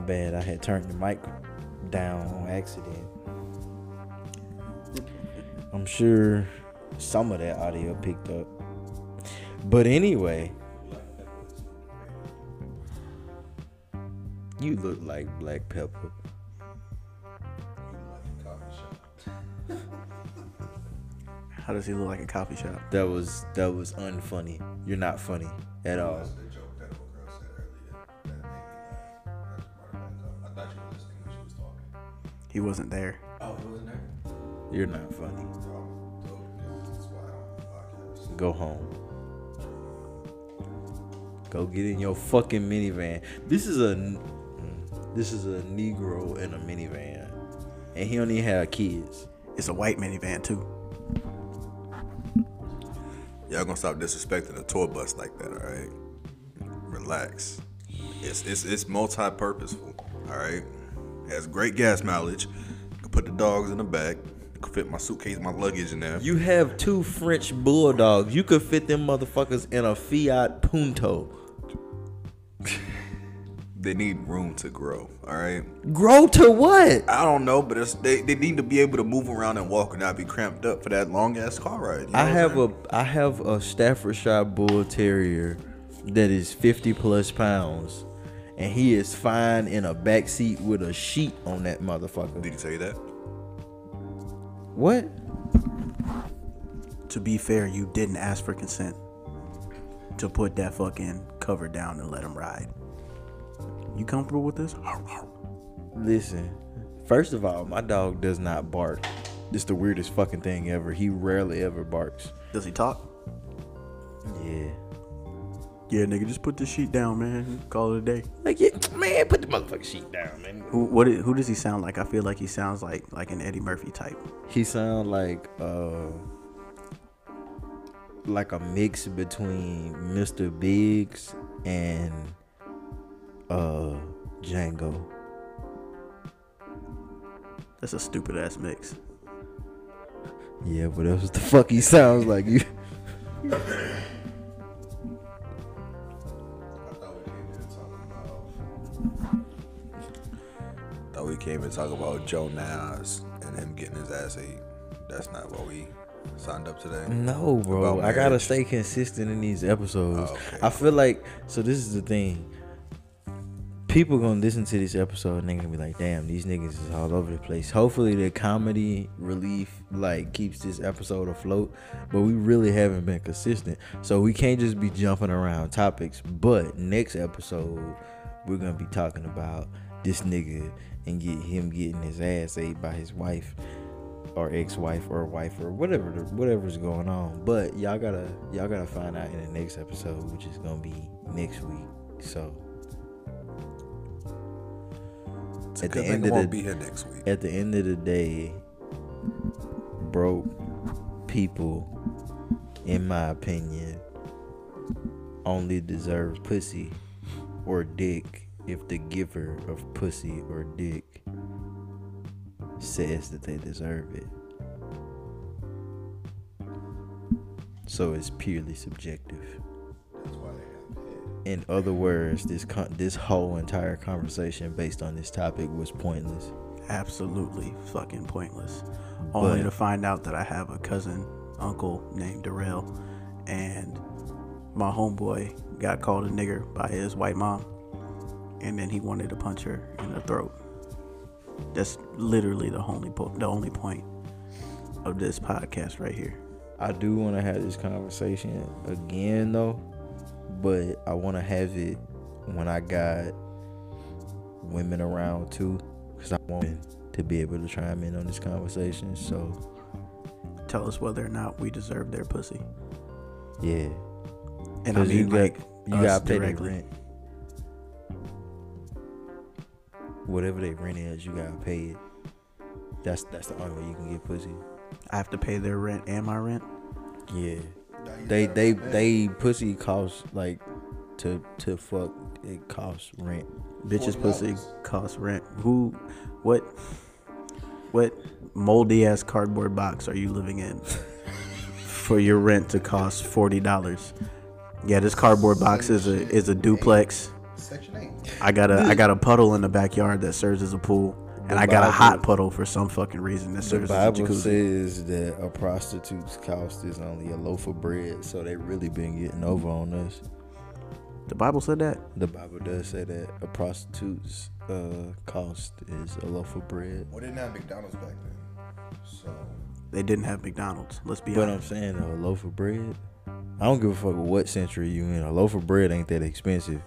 My bad, I had turned the mic down on accident. I'm sure some of that audio picked up. But anyway, you look like Black Pepper. How does he look like a coffee shop? That was that was unfunny. You're not funny at all. He wasn't there. Oh, he wasn't there? You're not funny. That's why I don't podcast. Go home. Go get in your fucking minivan. This is a mm, this is a Negro in a minivan, and he don't even have kids. It's a white minivan too. Y'all gonna stop disrespecting a tour bus like that, all right? Relax. It's it's it's multi-purposeful, all right? Has great gas mileage. Can put the dogs in the back. Can fit my suitcase, my luggage in there. You have two French bulldogs. You could fit them motherfuckers in a Fiat Punto. <laughs> They need room to grow, all right? Grow to what? I don't know, but it's, they they need to be able to move around and walk and not be cramped up for that long ass car ride. you know I what I'm have a I have a Staffordshire Bull Terrier that is 50 plus pounds, and he is fine in a back seat with a sheet on that motherfucker. Did he tell you that? What? To be fair, you didn't ask for consent to put that fucking cover down and let him ride. You comfortable with this? Listen, first of all, my dog does not bark. It's the weirdest fucking thing ever. He rarely ever barks. Does he talk? Yeah. Yeah, nigga, just put the sheet down, man. Call it a day. Like, yeah, man, put the motherfucking sheet down, man. Who what? Who does he sound like? I feel like he sounds like like an Eddie Murphy type. He sound like uh like a mix between Mr. Biggs and uh Django. That's a stupid ass mix. Yeah, but that's what the fuck he sounds like. You <laughs> we came and talk about Joe Nas and him getting his ass ate. That's not what we signed up today. No, bro. I gotta stay consistent in these episodes. Oh, okay. I feel like so. This is the thing. People gonna listen to this episode and they gonna be like, "Damn, these niggas is all over the place." Hopefully, the comedy relief like keeps this episode afloat. But we really haven't been consistent, so we can't just be jumping around topics. But next episode, we're gonna be talking about this nigga and get him getting his ass ate by his wife or ex-wife or wife or whatever whatever's going on. But y'all gotta y'all gotta find out in the next episode, which is gonna be next week. So It's At the end of the- be here next week. at the end of the day, broke people, in my opinion, only deserve pussy or dick if the giver of pussy or dick says that they deserve it. So it's purely subjective. That's why they have head. In other words, this con- this whole entire conversation based on this topic was pointless. absolutely fucking pointless. Only But- to find out that I have a cousin, uncle named Darrell, and my homeboy got called a nigger by his white mom, and then he wanted to punch her in the throat. That's literally the only po- the only point of this podcast right here. I do want to have this conversation again though, but I want to have it when I got women around too, because I want to be able to chime in on this conversation. So Tell us whether or not we deserve their pussy. yeah, And I 'Cause you mean, got like, you gotta pay their directly. rent. Whatever they rent is, you gotta pay it. That's that's the only way you can get pussy. I have to pay their rent and my rent. Yeah. They they they pussy costs like to to fuck it costs rent. Bitches pussy costs rent. Who, what, what moldy ass cardboard box are you living in <laughs> for your rent to cost forty dollars? Yeah, this cardboard box is a is a duplex. Section eight. I got a I got a puddle in the backyard that serves as a pool, and The I got a hot puddle for some fucking reason that serves as a jacuzzi. The Bible says that a prostitute's cost is only a loaf of bread, so they really been getting over on us. The Bible said that. The Bible does say that a prostitute's uh, cost is a loaf of bread. Well, they didn't have McDonald's back then, so They didn't have McDonald's. Let's be honest. But I'm saying a loaf of bread. I don't give a fuck what century you in. A loaf of bread ain't that expensive.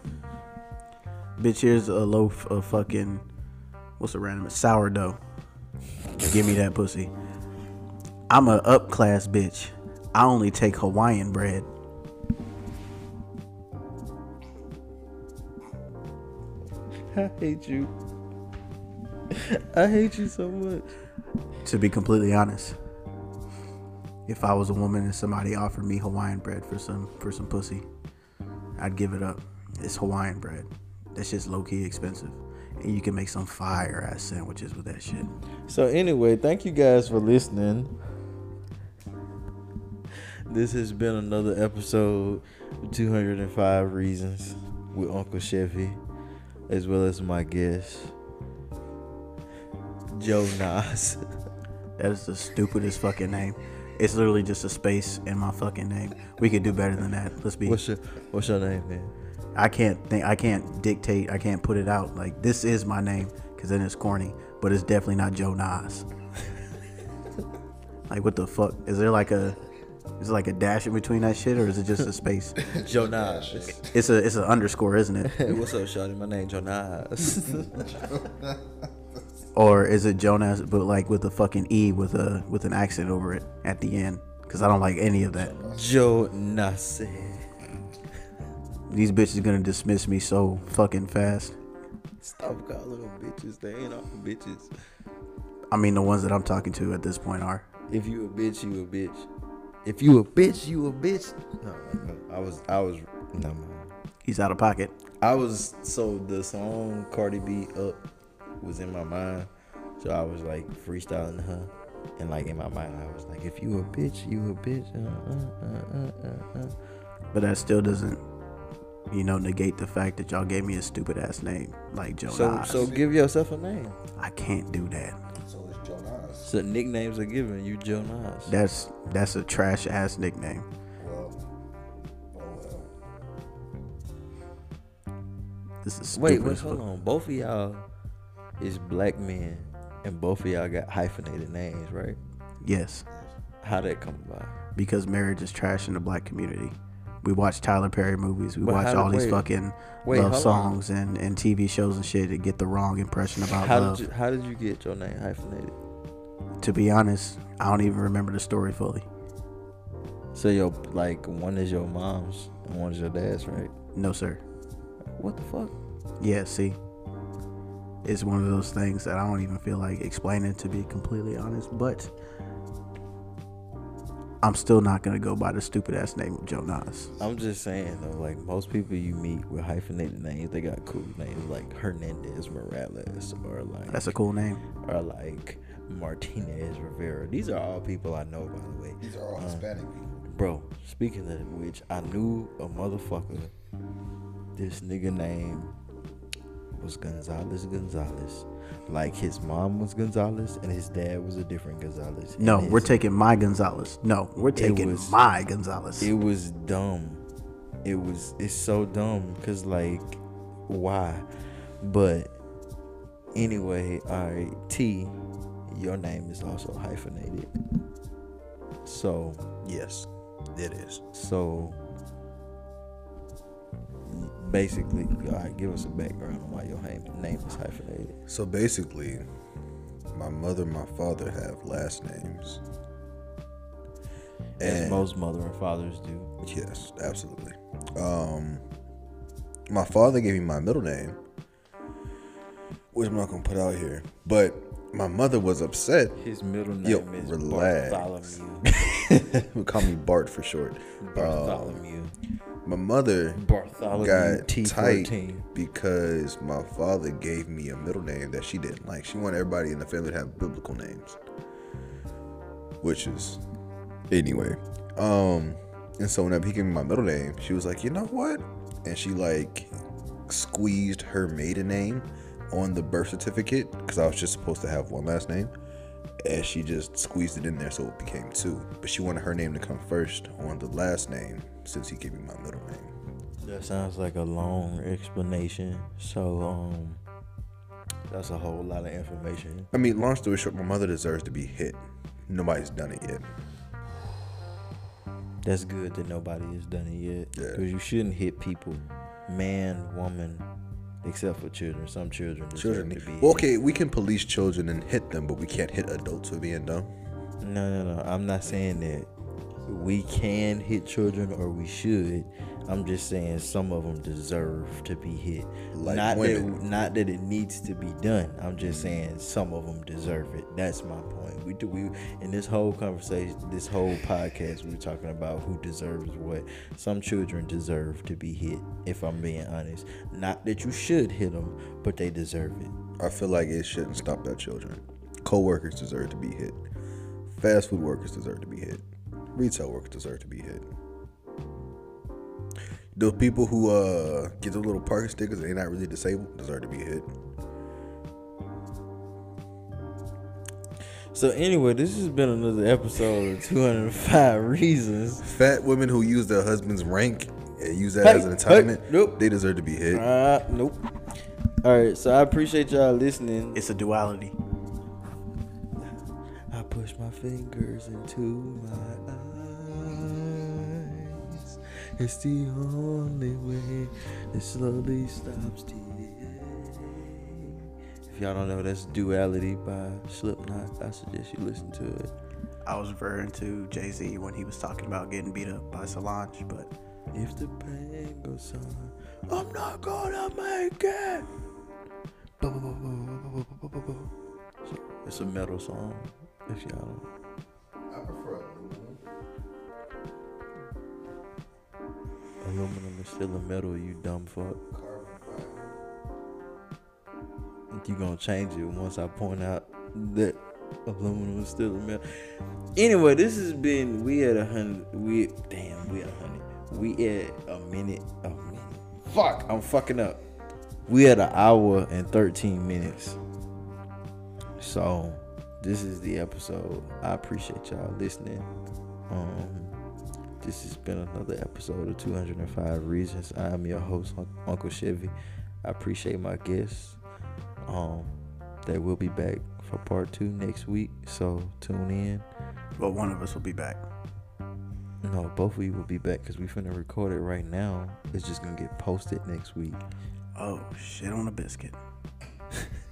Bitch, here's a loaf of fucking what's a random sourdough. Give me that pussy. I'm a up class bitch. I only take Hawaiian bread. <laughs> I hate you. I hate you so much. To be completely honest, if I was a woman and somebody offered me Hawaiian bread for some for some pussy, I'd give it up. It's Hawaiian bread. That shit's low key expensive, and you can make some fire ass sandwiches with that shit. So anyway, thank you guys for listening. This has been another episode of 205 Reasons with Uncle Chevy, as well as my guest, Joe Nas. <laughs> That is the stupidest fucking name. It's literally just a space in my fucking name. We could do better than that. Let's be. What's your What's your name, man? I can't think. I can't dictate. I can't put it out. Like this is my name because then it's corny. But it's definitely not Joe Nas. <laughs> like what the fuck? Is there like a? Is there like a dash in between that shit, or is it just a space? <laughs> Joe Nas. It's a. It's an underscore, isn't it? Hey, <laughs> what's up, Shawty? My name Joe Nas. Or is it Jonas, but like with a fucking e with a with an accent over it at the end? Because I don't like any of that. Joe Nas. These bitches gonna dismiss me so fucking fast. Stop calling them bitches. They ain't all bitches. I mean, the ones that I'm talking to at this point are. If you a bitch, you a bitch. If you a bitch, you a bitch. No. I was, I was, no, man. He's out of pocket. I was so the song Cardi B up was in my mind, so I was like freestyling her, and like in my mind I was like, if you a bitch, you a bitch. Uh, uh, uh, uh, uh, uh. But that still doesn't, you know, negate the fact that y'all gave me a stupid ass name like Joe So, so give yourself a name. I can't do that. so it's Jonas. So nicknames are given. You Joe Nas. That's that's a trash ass nickname. Well, oh well. This is Wait, stupid wait, hold on. Both of y'all is black men, and both of y'all got hyphenated names, right? Yes, How that come about? because marriage is trash in the black community. We watch Tyler Perry movies. We But watch how did- all these wait. fucking Wait, love on. songs and, and TV shows and shit to get the wrong impression about How love. did you How did you get your name hyphenated? to be honest, I don't even remember the story fully. So your like one is your mom's and one is your dad's, right? No, sir. What the fuck? Yeah, see, it's one of those things that I don't even feel like explaining to be completely honest, but I'm still not gonna go by the stupid ass name of Joe Nas. I'm just saying though, like most people you meet with hyphenated names, they got cool names like Hernandez Morales or like That's a cool name. or like Martinez Rivera. These are all people I know, by the way. These are all Hispanic um, people. Bro, speaking of which, I knew a motherfucker. This nigga name was Gonzalez Gonzalez. Like his mom was Gonzalez and his dad was a different Gonzalez. No, And we're taking my Gonzalez. No, we're taking was- my Gonzalez. It was dumb. It was. It's so dumb because like, why? But anyway, all right. T, your name is also hyphenated. So yes, it is. so basically, all right. Give us a background on why your name is hyphenated. So basically, my mother and my father have last names. As And- most mother and fathers do. Yes, absolutely. Um, my father gave me my middle name, which I'm not gonna put out here. But my mother was upset. His middle name Yo, is relax. Bartholomew. <laughs> Call me Bart for short. Bartholomew. My mother Bartholomew got T tight fourteen. because my father gave me a middle name that she didn't like. She wanted everybody in the family to have biblical names, which is anyway. Um, and so whenever he gave me my middle name, she was like, you know what? And she like squeezed her maiden name on the birth certificate because I was just supposed to have one last name. And she just squeezed it in there so it became two. But she wanted her name to come first on the last name since he gave me my middle name. That sounds like a long explanation. So, um, that's a whole lot of information. I mean, long story short, my mother deserves to be hit. Nobody's done it yet. That's good that nobody has done it yet. Yeah. Because you shouldn't hit people, man, woman, except for children. Some children Children to be. Well, hit. okay, we can police children and hit them, but we can't hit adults for being dumb. No, no, no. I'm not saying that we can hit children or we should. I'm just saying some of them deserve to be hit. Like not women. that not that it needs to be done. I'm just saying some of them deserve it. That's my point. We do we in this whole conversation, this whole podcast, we're talking about who deserves what. Some children deserve to be hit. If I'm being honest, not that you should hit them, but they deserve it. I feel like it shouldn't stop at children. Co-workers deserve to be hit. Fast food workers deserve to be hit. Retail workers deserve to be hit. Those people who uh get those little parking stickers and they're not really disabled deserve to be hit. So anyway, this has been another episode of 205 Reasons. Fat women who use their husband's rank and use that Hey, as an hey, entitlement, nope. they deserve to be hit. Uh, nope. All right, so I appreciate y'all listening. It's a duality. I push my fingers into my eyes. It's the only way it slowly stops the If y'all don't know, that's Duality by Slipknot. I suggest you listen to it. I was referring to Jay Z when he was talking about getting beat up by Solange, but. If the pain goes on, I'm not gonna make it! It's a metal song, if y'all don't. Aluminum is still a metal, you dumb fuck. You gonna change it once I point out that aluminum is still a metal. Anyway, this has been we at a hundred. We damn, we at a hundred. We at a minute. A minute. Fuck, I'm fucking up. We at an hour and thirteen minutes. So this is the episode. I appreciate y'all listening. Um, this has been another episode of 205 Reasons. I am your host, Uncle Chevy. I appreciate my guests. Um, they will be back for part two next week, so tune in. but one of us will be back. No, both of you will be back because we finna record it right now. It's just gonna get posted next week. Oh shit on a biscuit. <laughs>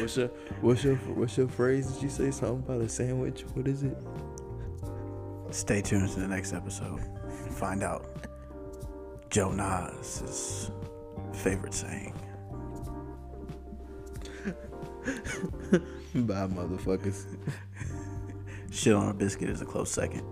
What's your what's your what's your phrase? Did you say something about a sandwich? What is it? Stay tuned to the next episode and find out Joe Nas' favorite saying. <laughs> Bye, motherfuckers. Shit on a biscuit is a close second.